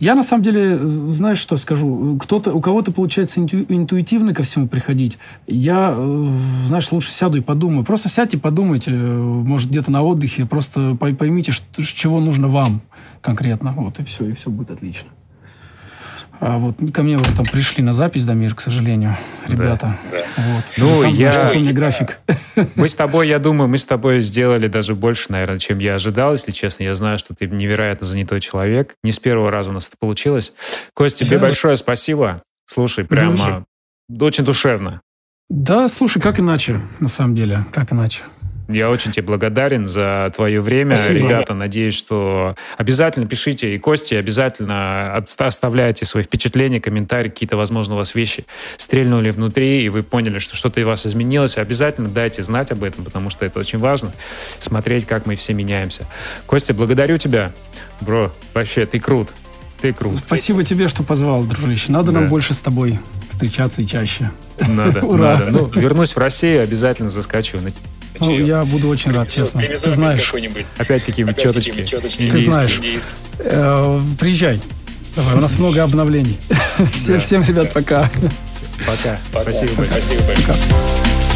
Я на самом деле, знаешь, что скажу? Кто-то, у кого-то получается инту, интуитивно ко всему приходить. Я, э, знаешь, лучше сяду и подумаю. Просто сядьте, подумайте, э, может, где-то на отдыхе, просто поймите, что, чего нужно вам конкретно. Вот, и все, и все будет отлично. А вот ко мне уже там пришли на запись, Дамир, к сожалению, ребята. Да, да. Вот. Ну, я... Какой график? Мы с тобой, я думаю, мы с тобой сделали даже больше, наверное, чем я ожидал, если честно. Я знаю, что ты невероятно занятой человек. Не с первого раза у нас это получилось. Костя, тебе да. большое спасибо. Слушай, прямо Слушай. очень душевно. Да, слушай, как иначе, на самом деле, как иначе. Я очень тебе благодарен за твое время. Спасибо. Ребята, надеюсь, что обязательно пишите и Кости, обязательно оставляйте свои впечатления, комментарии, какие-то, возможно, у вас вещи стрельнули внутри, и вы поняли, что что-то у вас изменилось. Обязательно дайте знать об этом, потому что это очень важно. Смотреть, как мы все меняемся. Костя, благодарю тебя. Бро, вообще, ты крут. Ты крут. Спасибо тебе, что позвал, дружище. Надо да. нам больше с тобой встречаться и чаще. Надо, <laughs> Ура. надо. Ну, вернусь в Россию, обязательно заскочу. Ну, я буду очень рад, честно. Ты знаешь. Опять какие-нибудь четочки. Ты знаешь. Э, приезжай. Давай, у нас много обновлений. <laughs> Всем, всем, ребят, пока. Пока. Спасибо большое. Спасибо большое.